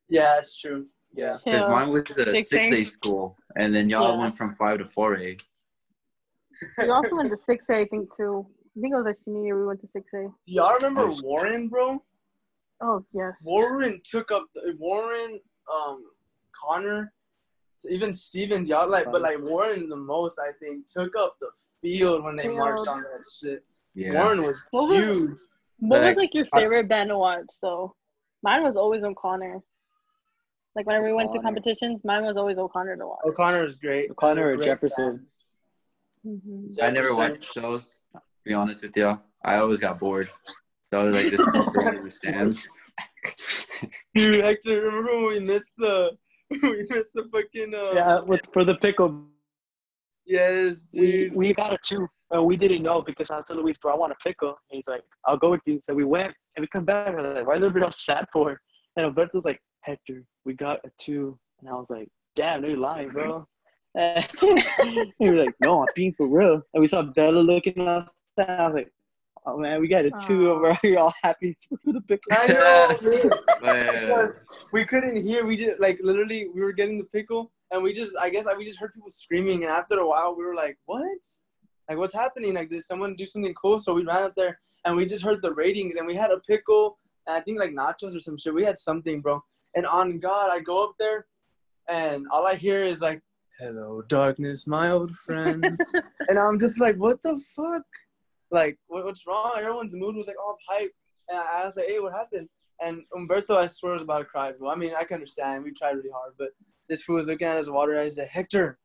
Yeah, it's true. Yeah. Because mine was a 6A. school, and then y'all Yeah. went from five to four A. We also went to six A, I think too. I think it was our senior year we went to six A. Y'all remember Nice. Warren, bro? Oh yes. Warren took up Warren, um, Connor, even Stevens. Y'all like, but like Warren the most, I think, took up the field when they Field. marched on that shit. Yeah. Warren was What was- huge. What was Like, like your favorite band to watch? So mine was always O'Connor. Like whenever we went to competitions, mine was always O'Connor to watch. O'Connor is great. O'Connor or Great Jefferson? Mhm. fan. I never Jefferson. watched shows. To be honest with y'all, I always got bored, so I was like, "Just sit in the stands." Dude, Hector, remember when we missed the we missed the fucking uh, Yeah, with for the pickle, yes, we, dude. we got a two. And we didn't know because I said, Luis, bro, I want a pickle. And he's like, I'll go with you. So we went and we come back. And I'm like, why is everybody all sad for? And Alberto's like, Hector, we got a two. And I was like, damn, they're lying, bro. And he was like, no, I'm being for real. And we saw Bella looking outside. I was like, oh man, we got a two Aw. over here, all happy for the pickle. I know, dude. Man. Because we couldn't hear. We did like literally. We were getting the pickle, and we just. I guess we just heard people screaming, and after a while, we were like, "What? Like, what's happening? Like, did someone do something cool?" So we ran up there, and we just heard the ratings, and we had a pickle, and I think like nachos or some shit. We had something, bro. And on God, I go up there, and all I hear is like, "Hello, darkness, my old friend," and I'm just like, "What the fuck? Like, what, what's wrong?" Everyone's mood was like off hype, and I was like, "Hey, what happened?" And Umberto, I swear, was about to cry, bro. I mean, I can understand. We tried really hard, but this fool was looking at his water eyes. Said, Hector,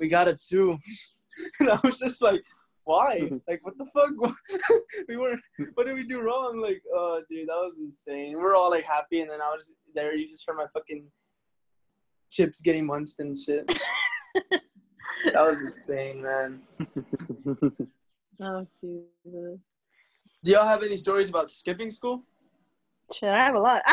we got a two. and I was just like, why? like, what the fuck? we were, what did we do wrong? Like, oh, dude, that was insane. We're all like happy, and then I was there. You just heard my fucking chips getting munched and shit. that was insane, man. Oh Jesus. Do y'all have any stories about skipping school? Shit, I have a lot.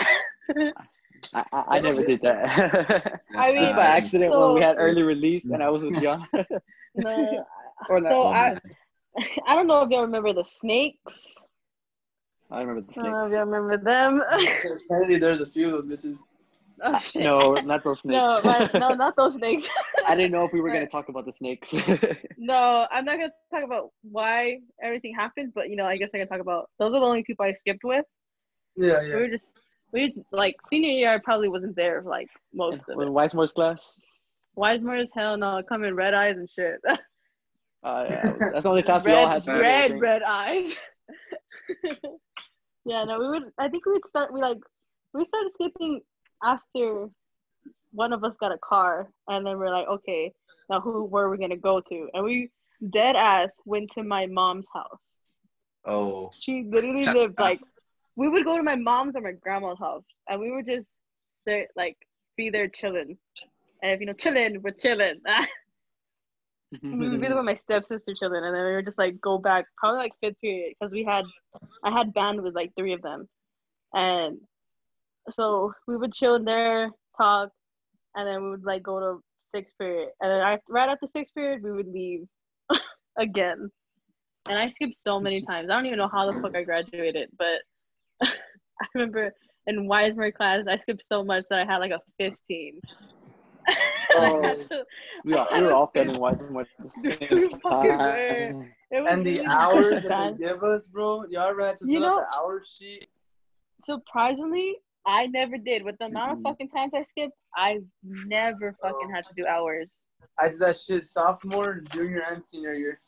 I, I, I never did that. I mean, Just by accident when we had early release and I was with John. no, or not. so Oh, I. I don't know if y'all remember the snakes. I remember the snakes. I don't know if y'all remember them. Kennedy, there's a few of those bitches. Oh, shit. No, not those snakes. No, my, no, not those snakes. I didn't know if we were gonna talk about the snakes. No, I'm not gonna talk about why everything happened, but you know, I guess I can talk about those are the only people I skipped with. Yeah, yeah. We were just we were, like senior year. I probably wasn't there for like most of when it. Wisemore's class. Wisemore as hell no, come in red eyes and shit. Uh, yeah, that's the only class we all red, had. together, I red, think. red eyes. yeah, no, we would. I think we would start. We like we started skipping after one of us got a car, and then we're like, okay, now who were we gonna go to? And we dead ass went to my mom's house. Oh, She literally lived like we would go to my mom's or my grandma's house, and we would just sit like be there chilling. And if you know chilling, we're chilling. Mm-hmm. we would be there with my stepsister chilling, and then we would just like go back probably like fifth period because we had I had band with like three of them, and so we would chill in there, talk, and then we would like go to sixth period, and then I, right after sixth period we would leave again, and I skipped so many times. I don't even know how the fuck I graduated, but I remember in Wisemer class I skipped so much that I had like a fifteen. Oh. we, all, we were all failing Wisemore. at the we were. time. It was And the really hours that bad. they give us, bro. Y'all ever had to You fill know- out the hour sheet? surprisingly, I never did. With the amount of Mhm. fucking times I skipped, I never fucking had to do hours. I did that shit sophomore, junior, and senior year.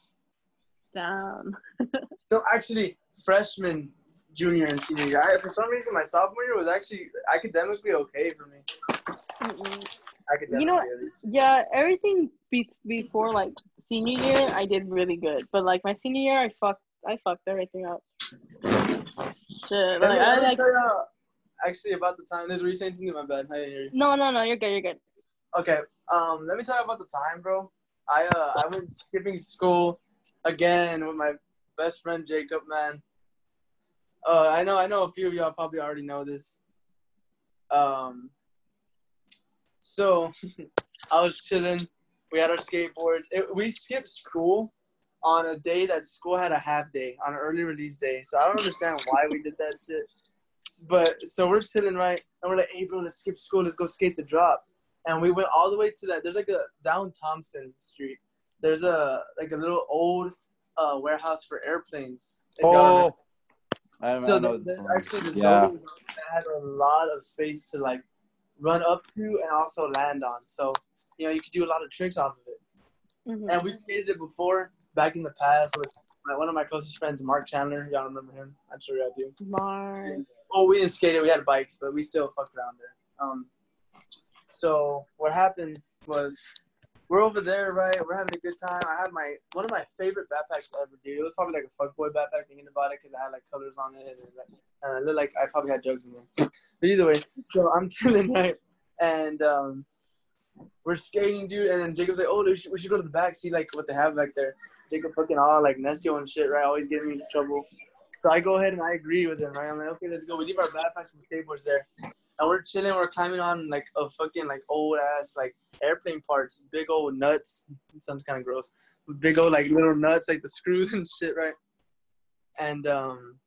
Damn. No, actually, freshman, junior, and senior year. I, for some reason, my sophomore year was actually academically okay for me. Mm-mm. Academically, You know- Yeah, everything be- before like senior year, I did really good. But like my senior year, I fucked, I fucked everything up. Shit, like, I like. Actually about the time. Liz, were you saying something? My bad. I didn't hear you. No, no, no. You're good. You're good. Okay. Um, let me tell you about the time, bro. I uh I went skipping school again with my best friend Jacob, man. Uh, I know I know a few of y'all probably already know this. Um. So, I was chilling. We had our skateboards. It, we skipped school on a day that school had a half day on an early release day. So I don't understand why we did that shit. But so we're chilling, right? And we're like, hey, bro, let's skip school. Let's go skate the drop and we went all the way to that. There's like a down Thompson Street. There's a like a little old uh, warehouse for airplanes. if. Oh, I, so I know there's this actually this Yeah. building that had a lot of space to like run up to and also land on. So you know you could do a lot of tricks off of it. Mhm. And we skated it before back in the past with my, one of my closest friends, Mark Chandler. Y'all remember him? I'm sure y'all do. Mark. Oh, we didn't skate it. We had bikes, but we still fucked around there. Um, so what happened was we're over there, right? We're having a good time. I had my one of my favorite backpacks ever, dude. It was probably like a fuckboy backpack thinking about it because I had like colors on it and, and I looked like I probably had drugs in there. But either way, so I'm chilling right, and um, we're skating, dude. And then Jacob's like, "Oh, we should, we should go to the back, see like what they have back there." Jacob fucking all like Nestio and shit, right? Always getting me into trouble. So I go ahead and I agree with him, right? I'm like, okay, let's go. We leave our backpacks and skateboards there. And we're chilling, we're climbing on like a fucking like old ass like airplane parts, big old nuts. It sounds kind of gross. Big old like little nuts, like the screws and shit, right? And um,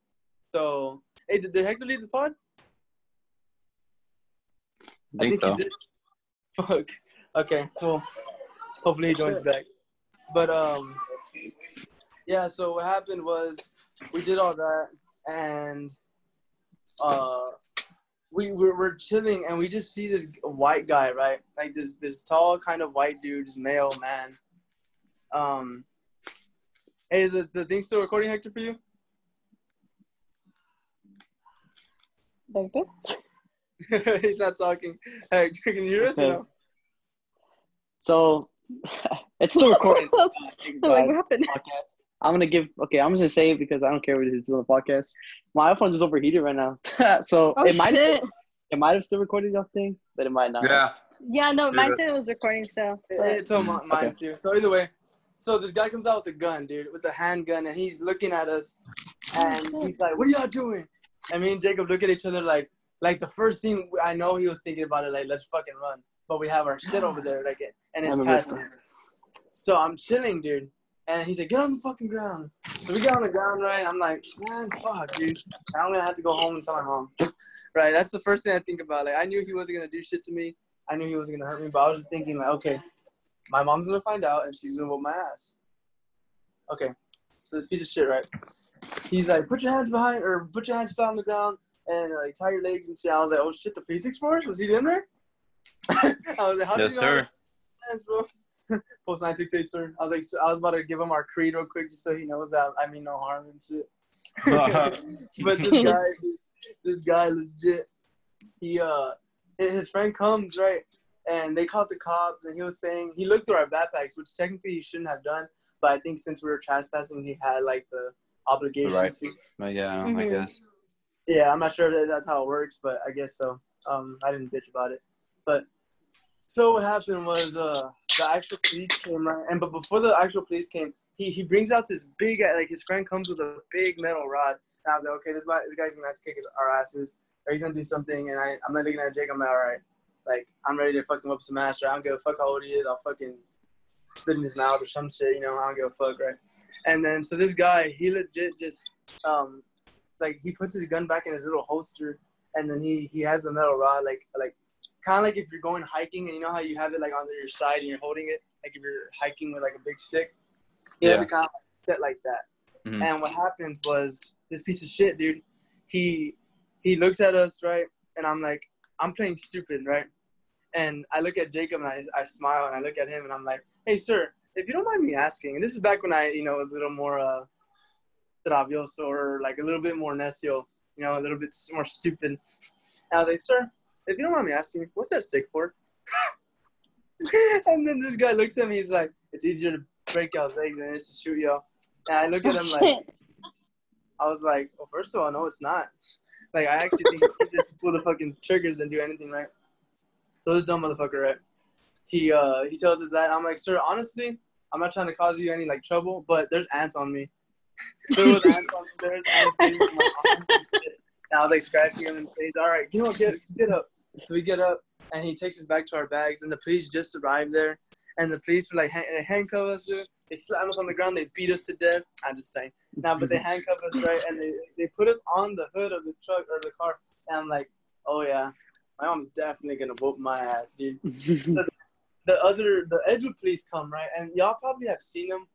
so hey, did, did Hector leave the pod? I think he so. Fuck. Okay, cool. Hopefully he joins back. But um, yeah. So what happened was we did all that, and uh, we were, we're chilling, and we just see this white guy, right? Like this this tall kind of white dude, just male man. Um, hey, is the, the thing still recording, Hector, for you? Like this? He's not talking. Hey, can you hear us? or no? So it's still recording. like, what happened? podcast. I'm gonna give. Okay, I'm just gonna say it because I don't care what it is on the podcast. My iPhone just overheated right now, so Oh it might shit! it might have still recorded your thing, but it might not. Yeah. Yeah, no, Yeah. mine said it was recording still. It, it told my, Mm, mine okay. too. So either way, so this guy comes out with a gun, dude, with a handgun, and he's looking at us, and he's like, "What are y'all doing?" And me and Jacob look at each other like, like the first thing I know he was thinking about it, like, let's fucking run. But we have our shit over there, like, and it's past So I'm chilling, dude. And he's like, get on the fucking ground. So we get on the ground, right? I'm like, man, fuck, dude. I'm gonna have to go home and tell my mom. Right? That's the first thing I think about. Like, I knew he wasn't gonna do shit to me. I knew he wasn't gonna hurt me, but I was just thinking, like, okay, my mom's gonna find out and she's gonna whoop my ass. Okay, so this piece of shit, right? He's like, put your hands behind or put your hands flat on the ground and like tie your legs and shit. I was like, oh shit, the police explorers was he in there? I was like, how did Yes, you know hands, bro? Post nine six eight, sir. I was like, so I was about to give him our creed real quick just so he knows that I mean no harm and shit. but this guy, this guy legit, he uh, his friend comes right, and they called the cops, and he was saying he looked through our backpacks, which technically he shouldn't have done, but I think since we were trespassing, he had like the obligation Right. to. But yeah, I Mhm. guess. Yeah, I'm not sure if that's how it works, but I guess so. Um, I didn't bitch about it, but so what happened was uh the actual police came right, and but before the actual police came, he he brings out this big like his friend comes with a big metal rod, and I was like, okay, this guy this guy's gonna have to kick his, our asses, or he's gonna do something, and I I'm not looking at Jake, I'm like, all right, like I'm ready to fucking whip some ass? I don't give a fuck how old he is, I'll fucking spit in his mouth or some shit, you know, I don't give a fuck, right? And then so this guy, he legit just um like he puts his gun back in his little holster and then he he has the metal rod like like kind of like if you're going hiking and you know how you have it like on your side and you're holding it like if you're hiking with like a big stick he has Yeah. it kind of set like that Mhm. and what happens was this piece of shit dude he he looks at us right and i'm like i'm playing stupid right and i look at jacob and i, I smile and i look at him and i'm like hey sir if you don't mind me asking and this is back when i you know was a little more uh travioso or like a little bit more necio you know, a little bit more stupid. And I was like, sir, if you don't mind me asking, what's that stick for? and then this guy looks at me, he's like, it's easier to break y'all's legs than it is to shoot y'all. And I look at him like, I was like, well, first of all, no, it's not. Like, I actually think it's easier to pull the fucking triggers than do anything right. So this dumb motherfucker, right? He uh he tells us that. I'm like, sir, honestly, I'm not trying to cause you any like trouble, but there's ants on me. there was ants on me. There's ants on my arms and I was like scratching him and saying, all right, you know, get get up. So we get up and he takes us back to our bags and the police just arrived there. And the police were like they handcuff us, dude. They slam us on the ground. They beat us to death. I'm just saying. Now, but they handcuff us right, and they, they put us on the hood of the truck or the car. And I'm like, oh yeah, my mom's definitely gonna whoop my ass, dude. the other the Edgewood police come right, and y'all probably have seen them.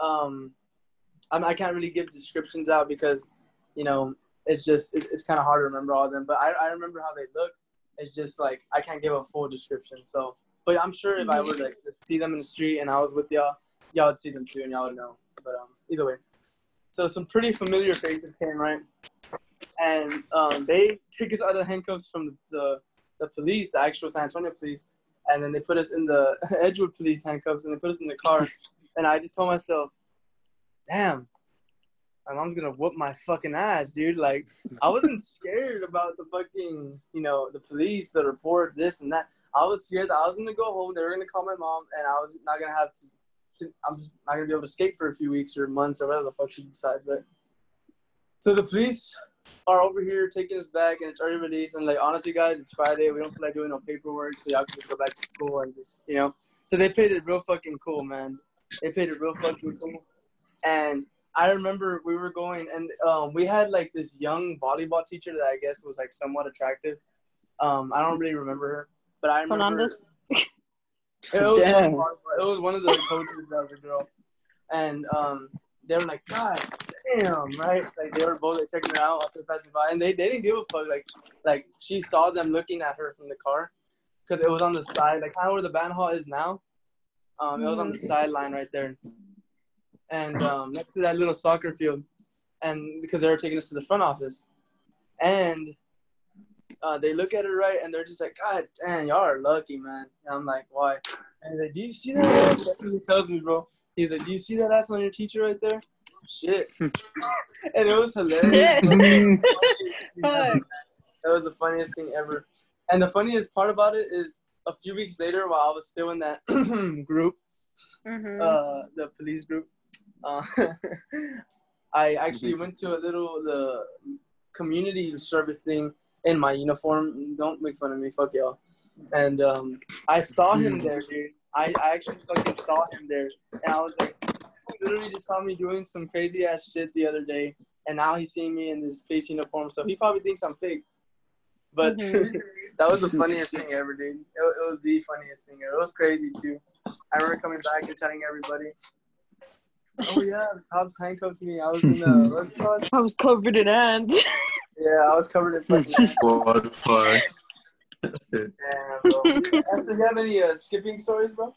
Um, I, I can't really give descriptions out because, you know, it's just it, it's kind of hard to remember all of them. But I, I remember how they look. It's just like I can't give a full description. So, but I'm sure if I were to see them in the street and I was with y'all, y'all would see them too, and y'all would know. But um, either way, so some pretty familiar faces came right, and um, they took us out of the handcuffs from the the police, the actual San Antonio police, and then they put us in the Edgewood police handcuffs and they put us in the car. And I just told myself, damn, my mom's gonna whoop my fucking ass, dude. Like, I wasn't scared about the fucking, you know, the police, the report, this and that. I was scared that I was gonna go home, they were gonna call my mom, and I was not gonna have to, to I'm just not gonna be able to escape for a few weeks or months or whatever the fuck she decides. But so the police are over here taking us back, and it's already released. And like, honestly, guys, it's Friday. We don't feel like doing no paperwork, so y'all can just go back to school and just, you know. So they played it real fucking cool, man. They played it real fucking cool. And I remember we were going, and um, we had like this young volleyball teacher that I guess was like somewhat attractive. Um, I don't really remember her, but I remember. Fernandez? It was, Damn. it was one of the coaches that was a girl, and um, they were like, God damn, right? Like they were both like, checking her out after passing by, and they, they didn't give a fuck. Like like she saw them looking at her from the car, because it was on the side, like kind of where the band hall is now. Um, it was on the sideline right there, and um, next to that little soccer field, and because they were taking us to the front office, and uh, they look at it right, and they're just like, God damn, y'all are lucky, man. And I'm like, why? And he's like, Do you see that? ass?" He tells me, bro. He's like, Do you see that ass on your teacher right there? Shit. and it was hilarious. That was the funniest thing ever. And the funniest part about it is a few weeks later, while I was still in that group, Mhm. uh, the police group, uh, I actually went to a little the community service thing in my uniform. Don't make fun of me, fuck y'all. And um, I saw him there, dude. I, I actually fucking saw him there, and I was like, he literally just saw me doing some crazy ass shit the other day, and now he's seeing me in this face uniform, so he probably thinks I'm fake. But Mhm. that was the funniest thing ever, dude. It, it was the funniest thing ever. It was crazy too. I remember coming back and telling everybody. Oh yeah, the cops handcuffed me. I was in the what's it called? I was covered in ants. Yeah, I was covered in fucking. What the fuck? Damn, bro. Esther, you have any uh, skipping stories, bro?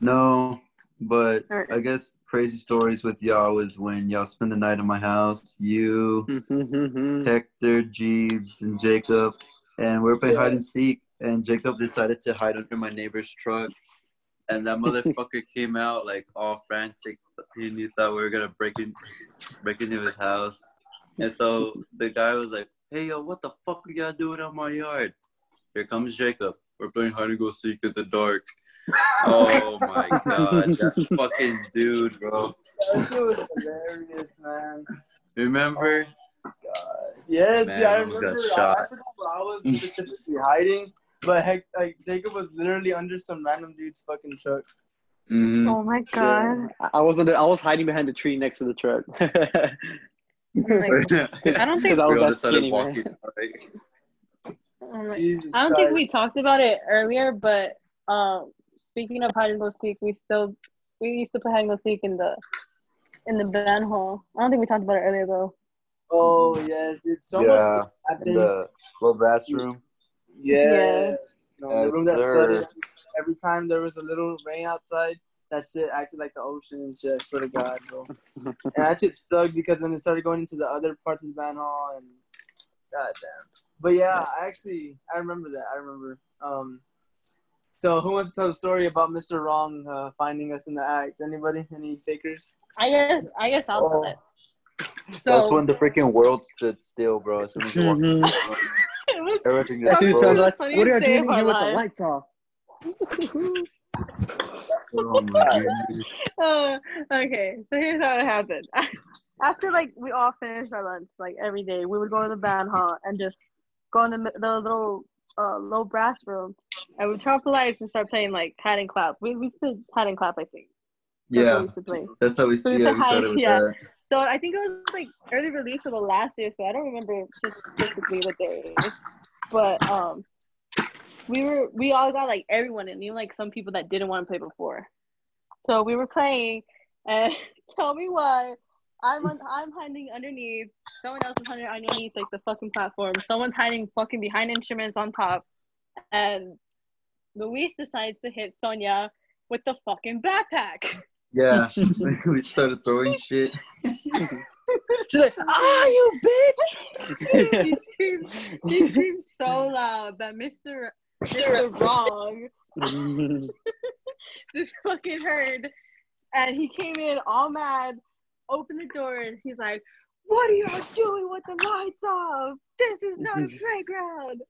No, but Alright. I guess crazy stories with y'all was when y'all spend the night at my house. You, Hector, Jeeves, and Jacob, and we were playing hide and seek. And Jacob decided to hide under my neighbor's truck, and that motherfucker came out like all frantic. He thought we were gonna break in, break into his house, and so the guy was like, "Hey yo, what the fuck are y'all doing on my yard?" Here comes Jacob. We're playing hide and go seek in the dark. Oh my god, that fucking dude, bro. That shit was hilarious, man. Remember? Oh yes, Man, dude, I remember. I, shot. I forgot I was specifically hiding, but heck, like Jacob was literally under some random dude's fucking truck. hmm oh my god. I- I was under, I was hiding behind the tree next to the truck. Like, I don't think Because I we was that skinny, walking. Right? I'm like, Jesus I don't think we talked about it earlier, but um, speaking of hide and go seek, we still we used to play hide and go seek in the in the band hall. I don't think we talked about it earlier though. Oh yes, dude. So much yeah, stuff in happened. the little bathroom. Yes. No, the Yes, room that sir. flooded. Every time there was a little rain outside, that shit acted like the ocean and shit. I swear to God, bro. and that shit sucked because then it started going into the other parts of the band hall and god damn. But yeah, I actually I remember that. I remember. Um so who wants to tell the story about Mr. Wrong uh, finding us in the act? Anybody? Any takers? I guess I guess I'll tell Oh. it. That's when the freaking world stood still, bro. As soon as you walked in, it was everything As just soon as it Bro, like, what are you doing here with the lights off? Oh my goodness. uh, okay, so here's how it happened. After like we all finished our lunch, like every day, we would go to the band hall and just go in the, the little uh, low brass room, and we'd turn off the lights and start playing like pat and clap. We we said pat and clap, I think. That's what we Yeah, used to play. that's how we, So we yeah, we started with yeah. that. So I think it was like early release of the last year, so I don't remember specifically the day. But um we were we all got like everyone and even like some people that didn't want to play before. So we were playing and tell me why I'm on, I'm hiding underneath, someone else is hiding underneath like the fucking platform, someone's hiding fucking behind instruments on top, and Luis decides to hit Sonia with the fucking backpack. Yeah, we started throwing shit. She's like, ah, you bitch! she screams she screams so loud that Mr. Mr. Wrong just fucking heard. And he came in all mad, opened the door, and he's like, What are y'all doing with the lights off? This is not a playground.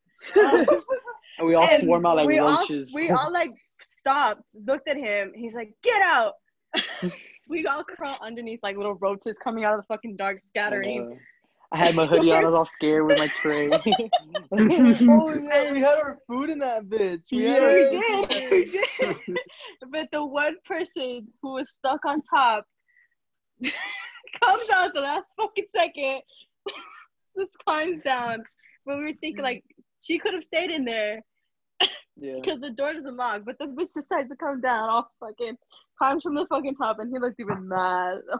and we all And swarm out like we roaches. All, we all like stopped, looked at him. He's like, Get out. we all crawl underneath like little roaches coming out of the fucking dark, scattering. Uh, I had my hoodie on. I was all scared with my tray. oh yeah, we had our food in that bitch. We had our we food did, we did. but the one person who was stuck on top comes out at the last fucking second, just climbs down. But we were thinking like she could have stayed in there yeah. because the door doesn't lock. But the bitch decides to come down, all fucking climbs from the fucking top, and he looked even mad.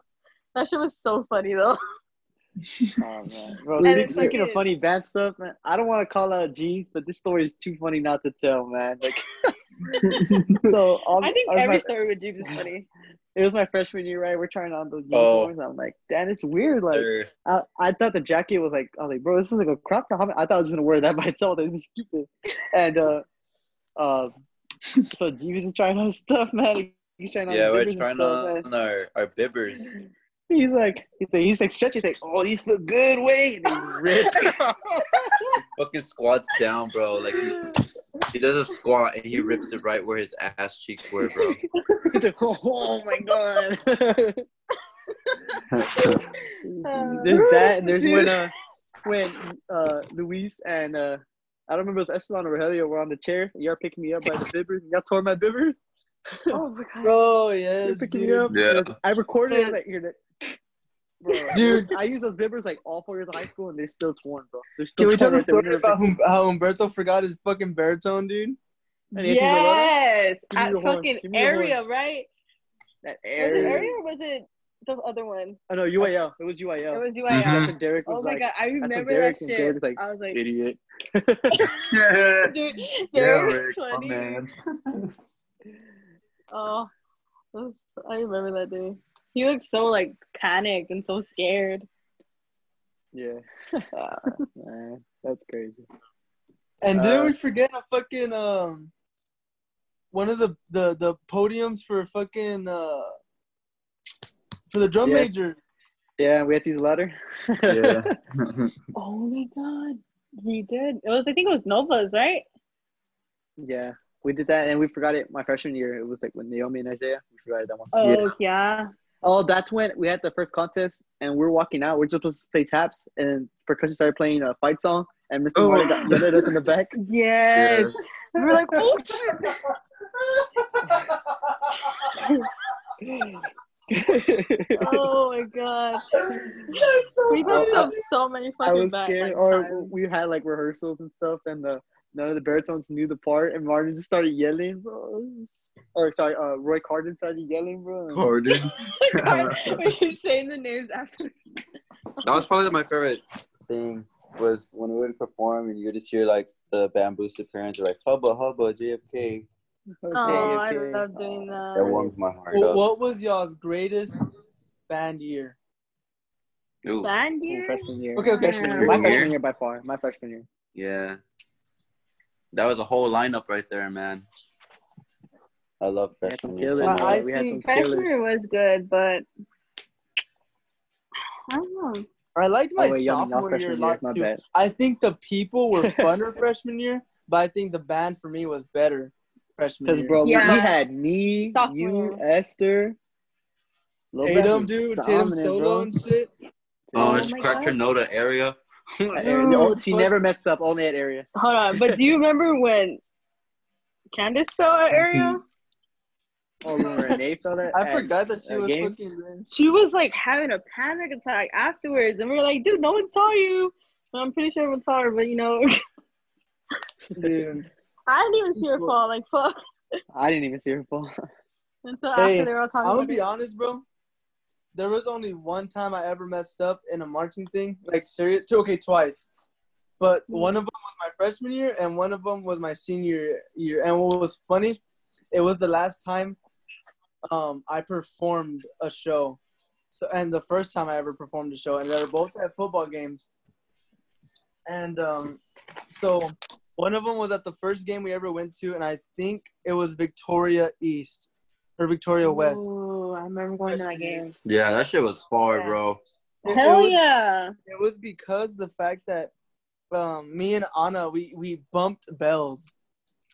That shit was so funny though. Oh, man. Bro, And speak- it's speaking like of funny bad stuff, man, I don't want to call out Jeeves, but this story is too funny not to tell, man. Like, so all, I think all every my- story with Jeeves is funny. it was my freshman year, right? We're trying on those Oh. uniforms. I'm like, damn, it's weird. Like, Sir. I, I thought the jacket was like, I was like, bro, this is like a crop top. I thought I was just gonna wear that by itself. This is stupid. And uh, uh, so Jeeves is trying on stuff, man. He's trying on. Yeah, we're bibbers trying stuff, man. on our, our bibbers. He's like, he's like, he's like stretching. He's like, oh, these look good. Wait, and he ripped. Fucking squats down, bro. Like he, he does a squat and he rips it right where his ass cheeks were, bro. He's like, oh, my god. there's that, and there's when uh when uh Luis and uh I don't remember if it was Esteban or Rogelio were on the chairs and y'all picking me up by the bibbers and y'all tore my bibbers. Oh my god. Oh yes, picking me dude. up. Yeah. I recorded it. I was like, here, that. Bro, Dude. I use those bibbers like all four years of high school, and they're still torn, bro. They're still Can we tell the story about hum- how Humberto forgot his fucking baritone, dude? And if like, Yes, Give at fucking Give me the horn. area, right? that Was it area. area or was it the other one? Oh no, UAL. It was UAL. It was That's UIL. Mhm. when Derek was Oh my like, god, I remember Derek that shit. Derek was like, I was like, idiot. yeah, dude, Yeah, Derek Rick, was my funny. man. Oh, I remember that day. He looked so like panicked and so scared. yeah. Man, that's crazy. And didn't Uh, we forget a fucking um one of the the the podiums for fucking uh for the drum Yes. major? Yeah, we had to use a ladder. Yeah. Oh my god, we did. It was I think it was Nova's, right? yeah. We did that, and we forgot it my freshman year. It was like when Naomi and Isaiah. We forgot it that one. Oh yeah. Oh, that's when we had the first contest, and we're walking out. We're just supposed to play taps, and percussion started playing a fight song, and Mr. Oh. Martin got yelled at us in the back. Yes. We were like, oh shit. Oh my god. We've Oh, ended I- up so many I was scared. or we had like rehearsals and stuff, and the none of the baritones knew the part, and Martin just started yelling, bro. Or sorry, uh, Roy Carden started yelling, bro. Corden. when you're saying the names after. That was probably my favorite thing was when we would perform and you would just hear like the bamboozled parents are like hubba hubba JFK. Oh, I JFK. love doing That that. warms my heart Well, up. what was y'all's greatest band year? Ooh, Band Oh, year? freshman year. Okay, okay. Freshman year. My freshman year by far. My freshman year. yeah. That was a whole lineup right there, man. I love We had some freshman year. killers. I- we had some think- Freshman killers. year was good, but I don't know. I liked my Oh, wait, y'all, y'all sophomore year a freshman year. lot too. bad. I think the people were funner freshman year, but I think the band for me was better freshman year. Because year. bro, we- Yeah. we had me, Sophomore you. Esther, Lil Tatum, dude, Tatum solo bro. and shit. Oh, Oh it's my cracked her God. Noda area. That no, she fuck- never messed up. Only at area. Hold on, but do you remember when Candace fell at mm-hmm. area? Oh, when Renee felt that. I at- forgot that she was game? fucking there. She was like having a panic attack afterwards, and we were like, "Dude, no one saw you." And I'm pretty sure everyone saw her, but you know, Dude. I didn't even see her fall. Like fuck. I didn't even see her fall. Until Hey, after they were all talking I'm gonna be it. honest, bro. There was only one time I ever messed up in a marching thing, like serious. two- Okay, twice, but Hmm. one of them was my freshman year, and one of them was my senior year. And what was funny, it was the last time um, I performed a show. So, and the first time I ever performed a show, and they were both at football games. And um, so one of them was at the first game we ever went to, and I think it was Victoria East or Victoria West. Ooh, remember going to that game. Yeah, that shit was far, Yeah. bro. It- it Hell was- yeah! It was because the fact that um, me and Anna we we bumped bells.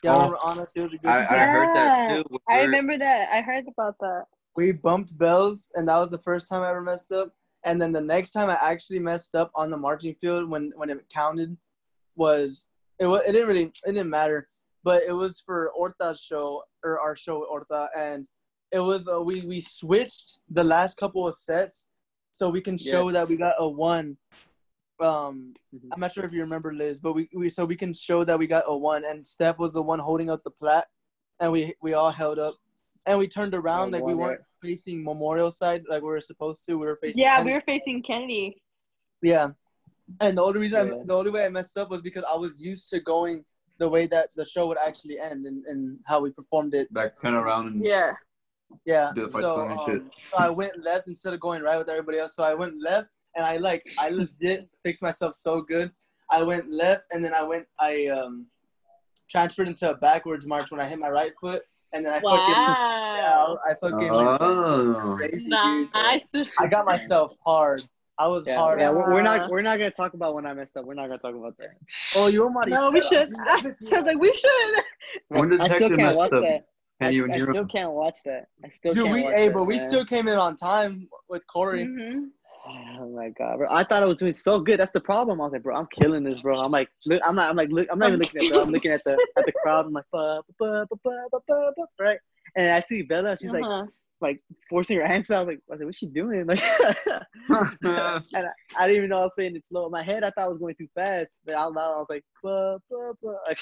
Y'all Oh. remember Anna? She was a good. I, I heard that too. We I were- remember that. I heard about that. we bumped bells, and that was the first time I ever messed up. And then the next time I actually messed up on the marching field when when it counted was it was it didn't really it didn't matter, but it was for Orta's show or our show with Orta, and it was uh, we we switched the last couple of sets so we can show Yes. that we got a one. Um, Mhm. I'm not sure if you remember Liz, but we, we so we can show that we got a one, and Steph was the one holding up the plat, and we we all held up, and we turned around Yeah, like we weren't facing Memorial side like we were supposed to. We were facing Yeah, Kennedy. we were facing Kennedy. yeah, and the only reason Yeah. I, the only way I messed up was because I was used to going the way that the show would actually end and, and how we performed it. Like turn around and Yeah. Yeah. Do the fight So, song and shit. um, so I went left instead of going right with everybody else. So I went left and I like I legit fixed myself so good. I went left and then I went I um transferred into a backwards march when I hit my right foot and then I fucking yeah, I fucking went Oh. crazy, dude. Nice. I got myself hard. I was Yeah, hard. yeah, we're, we're not we're not gonna talk about when I messed up. We're not gonna talk about that. Oh, you already No, we should. dude, I that pissed me was like, we should. When does Hector can't mess up? that. I, I still can't watch that. I still Dude, we hey, but we still came in on time with Corey. Mm-hmm. Oh my god, bro! I thought I was doing so good. That's the problem. I was like, bro, I'm killing this, bro. I'm like, look, I'm not, I'm like, look, I'm not even looking at, bro. I'm looking at the at the crowd. I'm like, ba, ba, ba, ba, ba, ba, right? And I see Bella. She's uh-huh. like, like forcing her hands out. Like, I was like, what's she doing? Like, and I, I, didn't even know I was saying it slow. In my head, I thought I was going too fast, but out loud, I was like, ba, ba, ba. like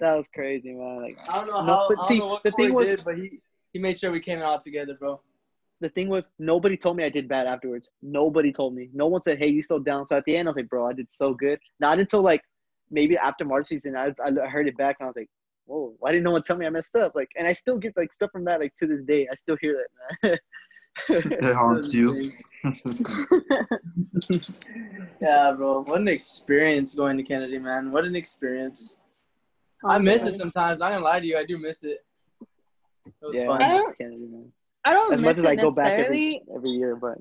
that was crazy, man. Like, I don't know No, how. but I see, don't know what the Corey thing was- did, but he he made sure we came out together, bro. the thing was, nobody told me I did bad afterwards. Nobody told me. No one said, hey, you still down. So at the end, I was like, bro, I did so good. Not until like maybe after March season, I, I heard it back and I was like, whoa, why didn't no one tell me I messed up? Like, and I still get like stuff from that like to this day. I still hear that, man. It haunts you. Yeah, bro. What an experience going to Kennedy, man. What an experience. I miss it sometimes. I'm gonna lie to you. I do miss it. It was yeah, fun. I I don't- miss Kennedy, man. I don't As miss much as it I go back every, every year, but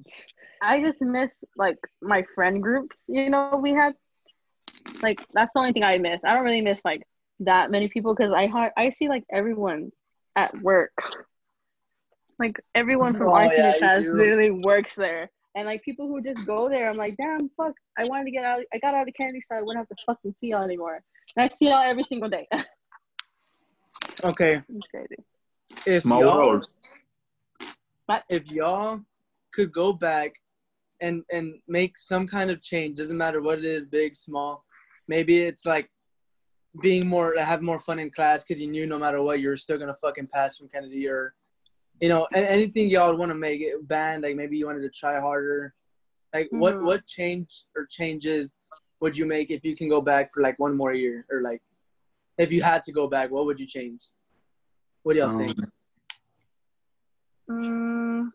I just miss like my friend groups. You know, we had like that's the only thing I miss. I don't really miss like that many people because I har- I see like everyone at work. Like everyone from Oh, our yeah, senior you class literally works there, and like people who just go there, I'm like, damn, fuck, I wanted to get out. I got out of Kennedy, so I wouldn't have to fucking see y'all anymore. And I see y'all every single day. okay. it's crazy. If Small y'all, world. if y'all could go back and and make some kind of change, doesn't matter what it is, big, small. Maybe it's like being more have more fun in class because you knew no matter what you're still gonna fucking pass from Kennedy or you know and anything y'all would want to make it band like maybe you wanted to try harder like what Mhm. what change or changes would you make if you can go back for like one more year or like if you had to go back what would you change what do y'all think Um,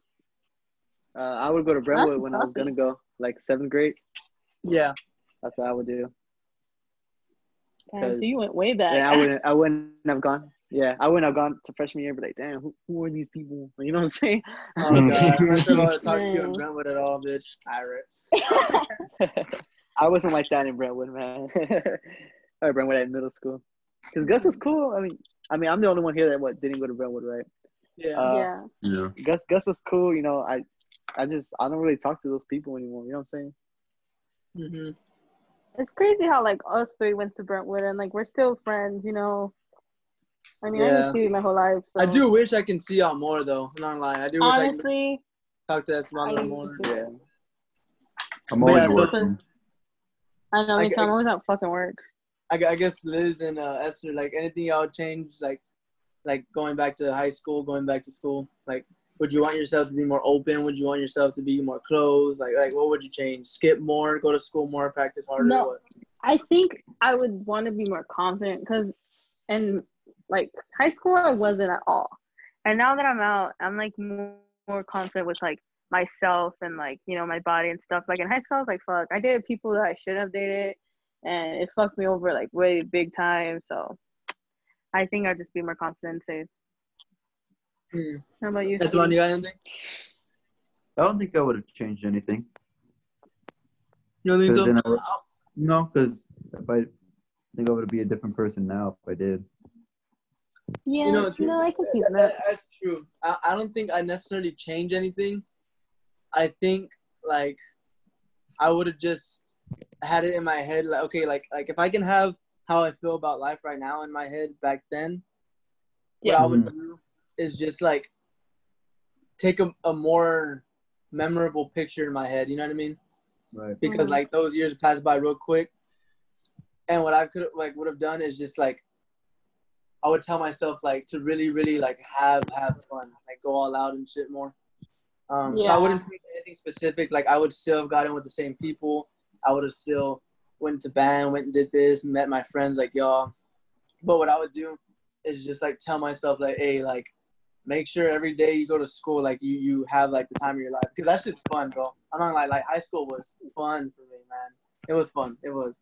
uh, I would go to Brentwood when I was gonna go, like seventh grade. yeah That's what I would do. damn, so 'Cause- you went way back. Yeah, I wouldn't. I wouldn't have gone. Yeah, I wouldn't have gone to freshman year. But like, damn, who, who are these people? You know what I'm saying? oh god i don't want to talk to you in brentwood at all bitch Irate. I wasn't like that in Brentwood, man. or Brentwood at middle school. Because Gus was cool. I mean, I mean, I'm the only one here that what didn't go to Brentwood, right? yeah Uh, yeah. yeah. Gus, Gus was cool. You know, I, I just, I don't really talk to those people anymore. You know what I'm saying? hmm It's crazy how like us three went to Brentwood and like we're still friends, you know. I mean, I Yeah. didn't see you my whole life. So. I do wish I can see y'all more though. I'm not lying. I do wish I could Honestly, talk to Esteban a I little more. Yeah. I'm But yeah, always so- working. I know I me. I'm always at fucking work. I, I guess Liz and uh, Esther, like anything y'all change, like like going back to high school, going back to school, like would you want yourself to be more open? Would you want yourself to be more closed? Like like what would you change? Skip more, go to school more, practice harder. No. What? I think I would want to be more confident because, and like high school, I wasn't at all, and now that I'm out, I'm like more, more confident with like myself and like you know my body and stuff. Like in high school, I was like, fuck, I dated people that I shouldn't have dated, and it fucked me over like way big time. So, I think I'd just be more confident and safe. Hmm. How about you? Esteban, Steve? you got anything? I don't think I would have changed anything. You don't think 'Cause so? would- no, because if I think I would be a different person now if I did. Yeah, You know, you know, I can see that- that. That's true. I, I don't think I necessarily change anything. I think like I would have just had it in my head like okay, like like if I can have how I feel about life right now in my head back then, what I would do is just like take a, a more memorable picture in my head. You know what I mean? Right. because Mhm. like those years passed by real quick. And what I could like would have done is just like I would tell myself like to really, really like have have fun, like go all out and shit more. Um, So I wouldn't pick anything specific. Like I would still have gotten with the same people. I would have still went to band, went and did this, met my friends like y'all. But what I would do is just like tell myself like, hey, like make sure every day you go to school, like you you have like the time of your life because that shit's fun, bro. I'm not like like high school was fun for me, man. It was fun. It was.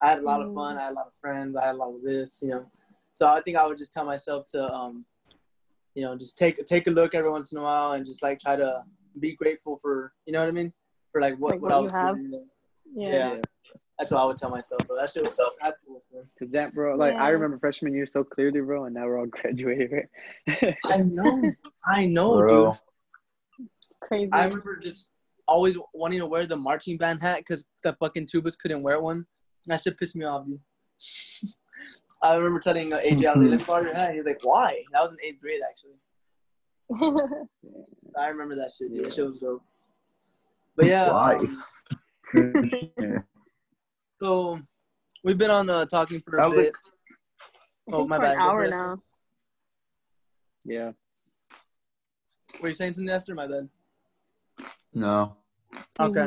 I had a lot of fun. I had a lot of friends. I had a lot of this, you know. So I think I would just tell myself to, um, you know, just take take a look every once in a while and just like try to be grateful for, you know what I mean, for like what Like what, what I you was have. doing. Yeah. Yeah. That's what I would tell myself, bro. That shit was so fabulous, man. Cause that, bro, like I remember freshman year so clearly, bro, and now we're all graduated, right? I know. I know, Bro. dude. Crazy. I remember just always wanting to wear the marching band hat because the fucking tubas couldn't wear one. That shit pissed me off, dude. I remember telling uh, AJ, I was like, let me borrow your hat. He was like, why? That was in eighth grade, actually. I remember that shit. Dude. That shit was dope. But yeah, Why? um, so we've been on the talking for a bit. Oh, my for bad. an hour now. Yeah. Were you saying something, Esther? My bad. no. Okay.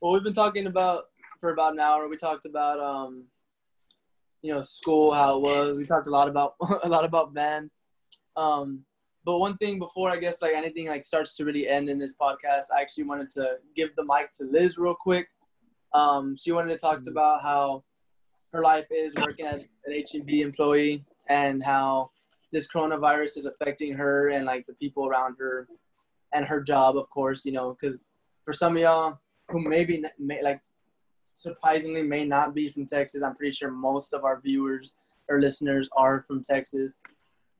Well, we've been talking about for about an hour. We talked about um, you know, school, how it was. We talked a lot about a lot about band. Um, but one thing before I guess like anything like starts to really end in this podcast, I actually wanted to give the mic to Liz real quick. Um, she wanted to talk about how her life is working as an HEB employee and how this coronavirus is affecting her and like the people around her and her job, of course, you know, because for some of y'all who maybe may, like surprisingly may not be from Texas, I'm pretty sure most of our viewers or listeners are from Texas.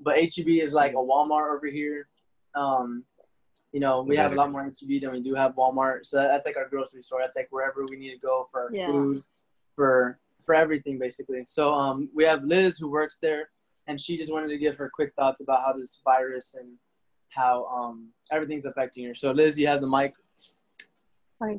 But HEB is like a Walmart over here. Um, you know, we have a lot more HEB than we do have Walmart. So that's like our grocery store. That's like wherever we need to go for Yeah. food, for for everything basically. So um, we have Liz who works there, and she just wanted to give her quick thoughts about how this virus and how um, everything's affecting her. So Liz, you have the mic.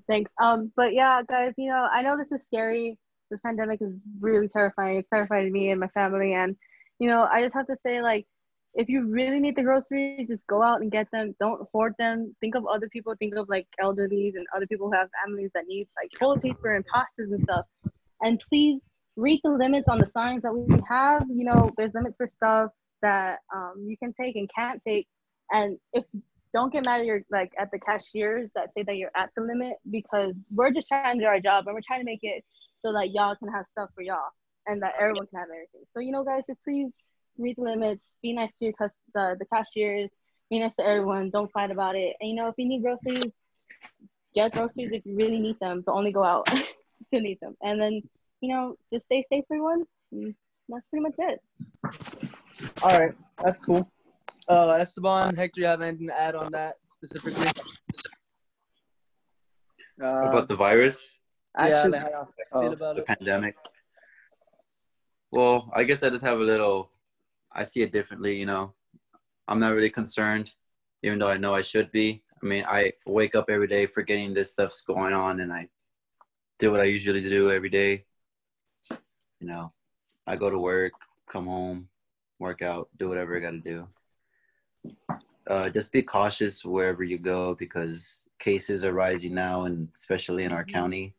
Thanks. Um, but yeah, guys, you know, I know this is scary. This pandemic is really terrifying. It's terrifying to me and my family. And, you know, I just have to say, like, if you really need the groceries, just go out and get them. Don't hoard them. Think of other people. Think of like elderlies and other people who have families that need like toilet paper and pastas and stuff. And please read the limits on the signs that we have. You know, there's limits for stuff that um, you can take and can't take. And if don't get mad at your like at the cashiers that say that you're at the limit because we're just trying to do our job and we're trying to make it so that y'all can have stuff for y'all and that everyone can have everything. So you know, guys, just please read the limits. Be nice to your cus- the the cashiers. Be nice to everyone. Don't fight about it. And you know, if you need groceries, get groceries if you really need them. But only go out to need them. And then you know, just stay safe, everyone. And that's pretty much it. All right, that's cool. Uh, Esteban, Hector, you have anything to add on that specifically? Uh, About the virus, yeah, actually, like how y'all oh, feel about the it. pandemic. Well, I guess I just have a little. I see it differently. You know, I'm not really concerned, even though I know I should be. I mean, I wake up every day forgetting this stuff's going on, and I do what I usually do every day. You know, I go to work, come home, work out, do whatever I got to do. Uh, just be cautious wherever you go because cases are rising now, and especially in our county,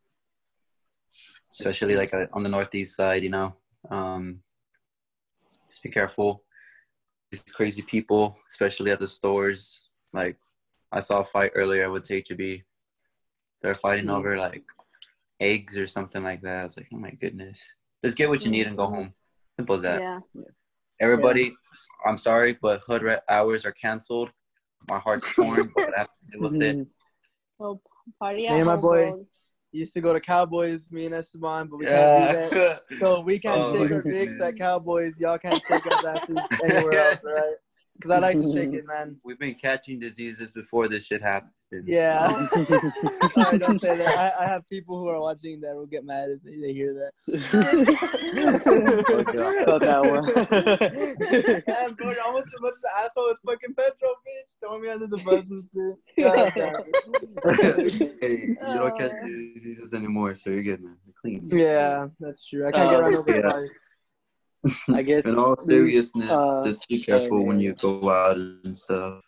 especially like uh, on the northeast side. You know, um, just be careful. These crazy people, especially at the stores. Like, I saw a fight earlier. To HEB. They're fighting Mhm. over like eggs or something like that. I was like, oh my goodness. Just get what you need and go home. Simple as that. Yeah. Everybody, I'm sorry, but hood rat hours are canceled. My heart's torn, but I have to deal with it. So party Me and my boy. bro. Used to go to Cowboys, me and Esteban, but we can't do that. So we can't Oh, shake our dicks at Cowboys. Y'all can't shake our asses anywhere else, all right? Because I like to shake it, man. We've been catching diseases before this shit happened. Yeah. all right, don't say that. I, I have people who are watching that will get mad if they, they hear that. Felt that one. Damn, bro, you're almost as much as an asshole as fucking Pedro, bitch. Throwing me under the bus and shit. God damn. hey, you don't catch diseases anymore, so you're good, man. You're clean. Yeah, that's true. I can't Uh, get run over yeah. twice. I guess. In all seriousness, uh, just be careful when you go out and stuff.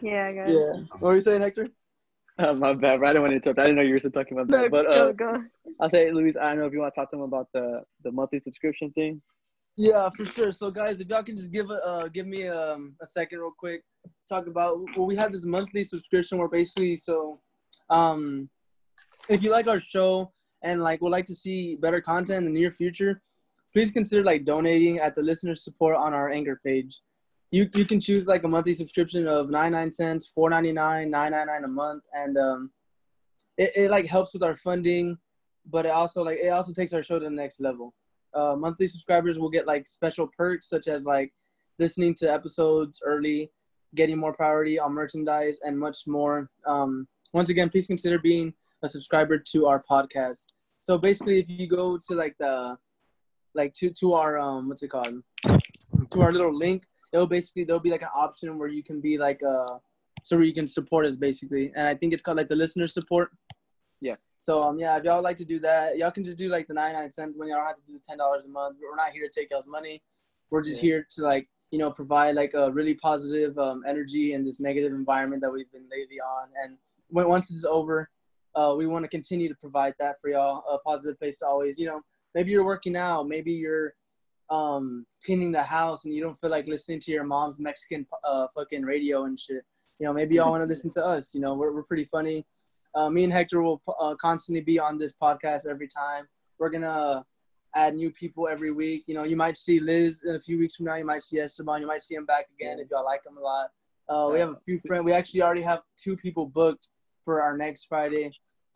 Yeah, I guys. Yeah. What were you saying, Hector? Uh, my bad, bro. I didn't want to interrupt. I didn't know you were still talking about No, that. But uh, go. I'll say, Luis, I don't know if you want to talk to them about the the monthly subscription thing. Yeah, for sure. So, guys, if y'all can just give a uh, give me um, a second, real quick, talk about well, we have this monthly subscription where basically, so, um, if you like our show and like would like to see better content in the near future, please consider like donating at the listener support on our Anchor page. You you can choose like a monthly subscription of ninety nine cents, four ninety nine, nine ninety nine a month, and um, it, it like helps with our funding, but it also like it also takes our show to the next level uh, monthly subscribers will get like special perks such as like listening to episodes early, getting more priority on merchandise, and much more. Um, once again, please consider being a subscriber to our podcast. So basically, if you go to like the like to to our um what's it called to our little link, it'll basically there'll be like an option where you can be like uh so where you can support us basically, and I think it's called like the listener support. Yeah. So um yeah, if y'all like to do that, y'all can just do like the ninety nine cent when y'all have to do the ten dollars a month. We're not here to take y'all's money. We're just Yeah. here to like you know provide like a really positive um, energy in this negative environment that we've been lately on. And when once this is over, uh, we want to continue to provide that for y'all a positive place to always you know maybe you're working out, maybe you're um cleaning the house and you don't feel like listening to your mom's Mexican uh fucking radio and shit. You know, maybe y'all want to listen to us. You know, we're we're pretty funny. Uh, me and Hector will uh, constantly be on this podcast every time. We're gonna add new people every week. You know, you might see Liz in a few weeks from now. You might see Esteban. You might see him back again if y'all like him a lot. Uh, we have a few friends. We actually already have two people booked for our next Friday.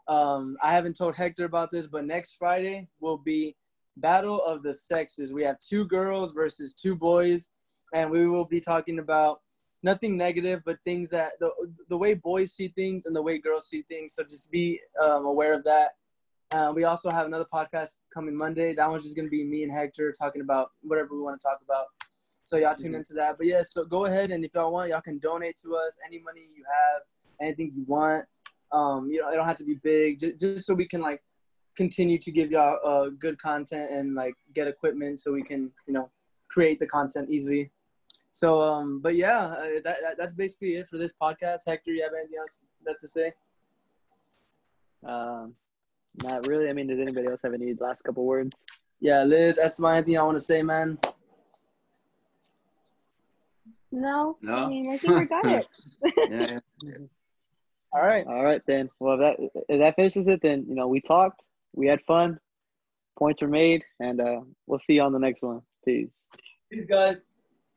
Um, I haven't told Hector about this, but next Friday will be Battle of the Sexes. We have two girls versus two boys, and we will be talking about nothing negative, but things that the the way boys see things and the way girls see things. So just be um, aware of that. Uh, we also have another podcast coming Monday. That one's just gonna be me and Hector talking about whatever we want to talk about. So y'all tune into that. But yeah, so go ahead and if y'all want, y'all can donate to us any money you have, anything you want. Um, you know, it don't have to be big, just, just so we can like continue to give y'all uh, good content and like get equipment so we can you know create the content easily. So, um, but yeah, uh, that, that that's basically it for this podcast. Hector, you have anything else that to say? Um, not really. I mean, does anybody else have any last couple words? Yeah, Liz, Esteban, anything I want to say, man? No, No? I mean I think we got it. Yeah. All right. All right, then. Well, if that if that finishes it, then you know we talked, we had fun, points were made, and uh, we'll see you on the next one. Peace. Peace, guys.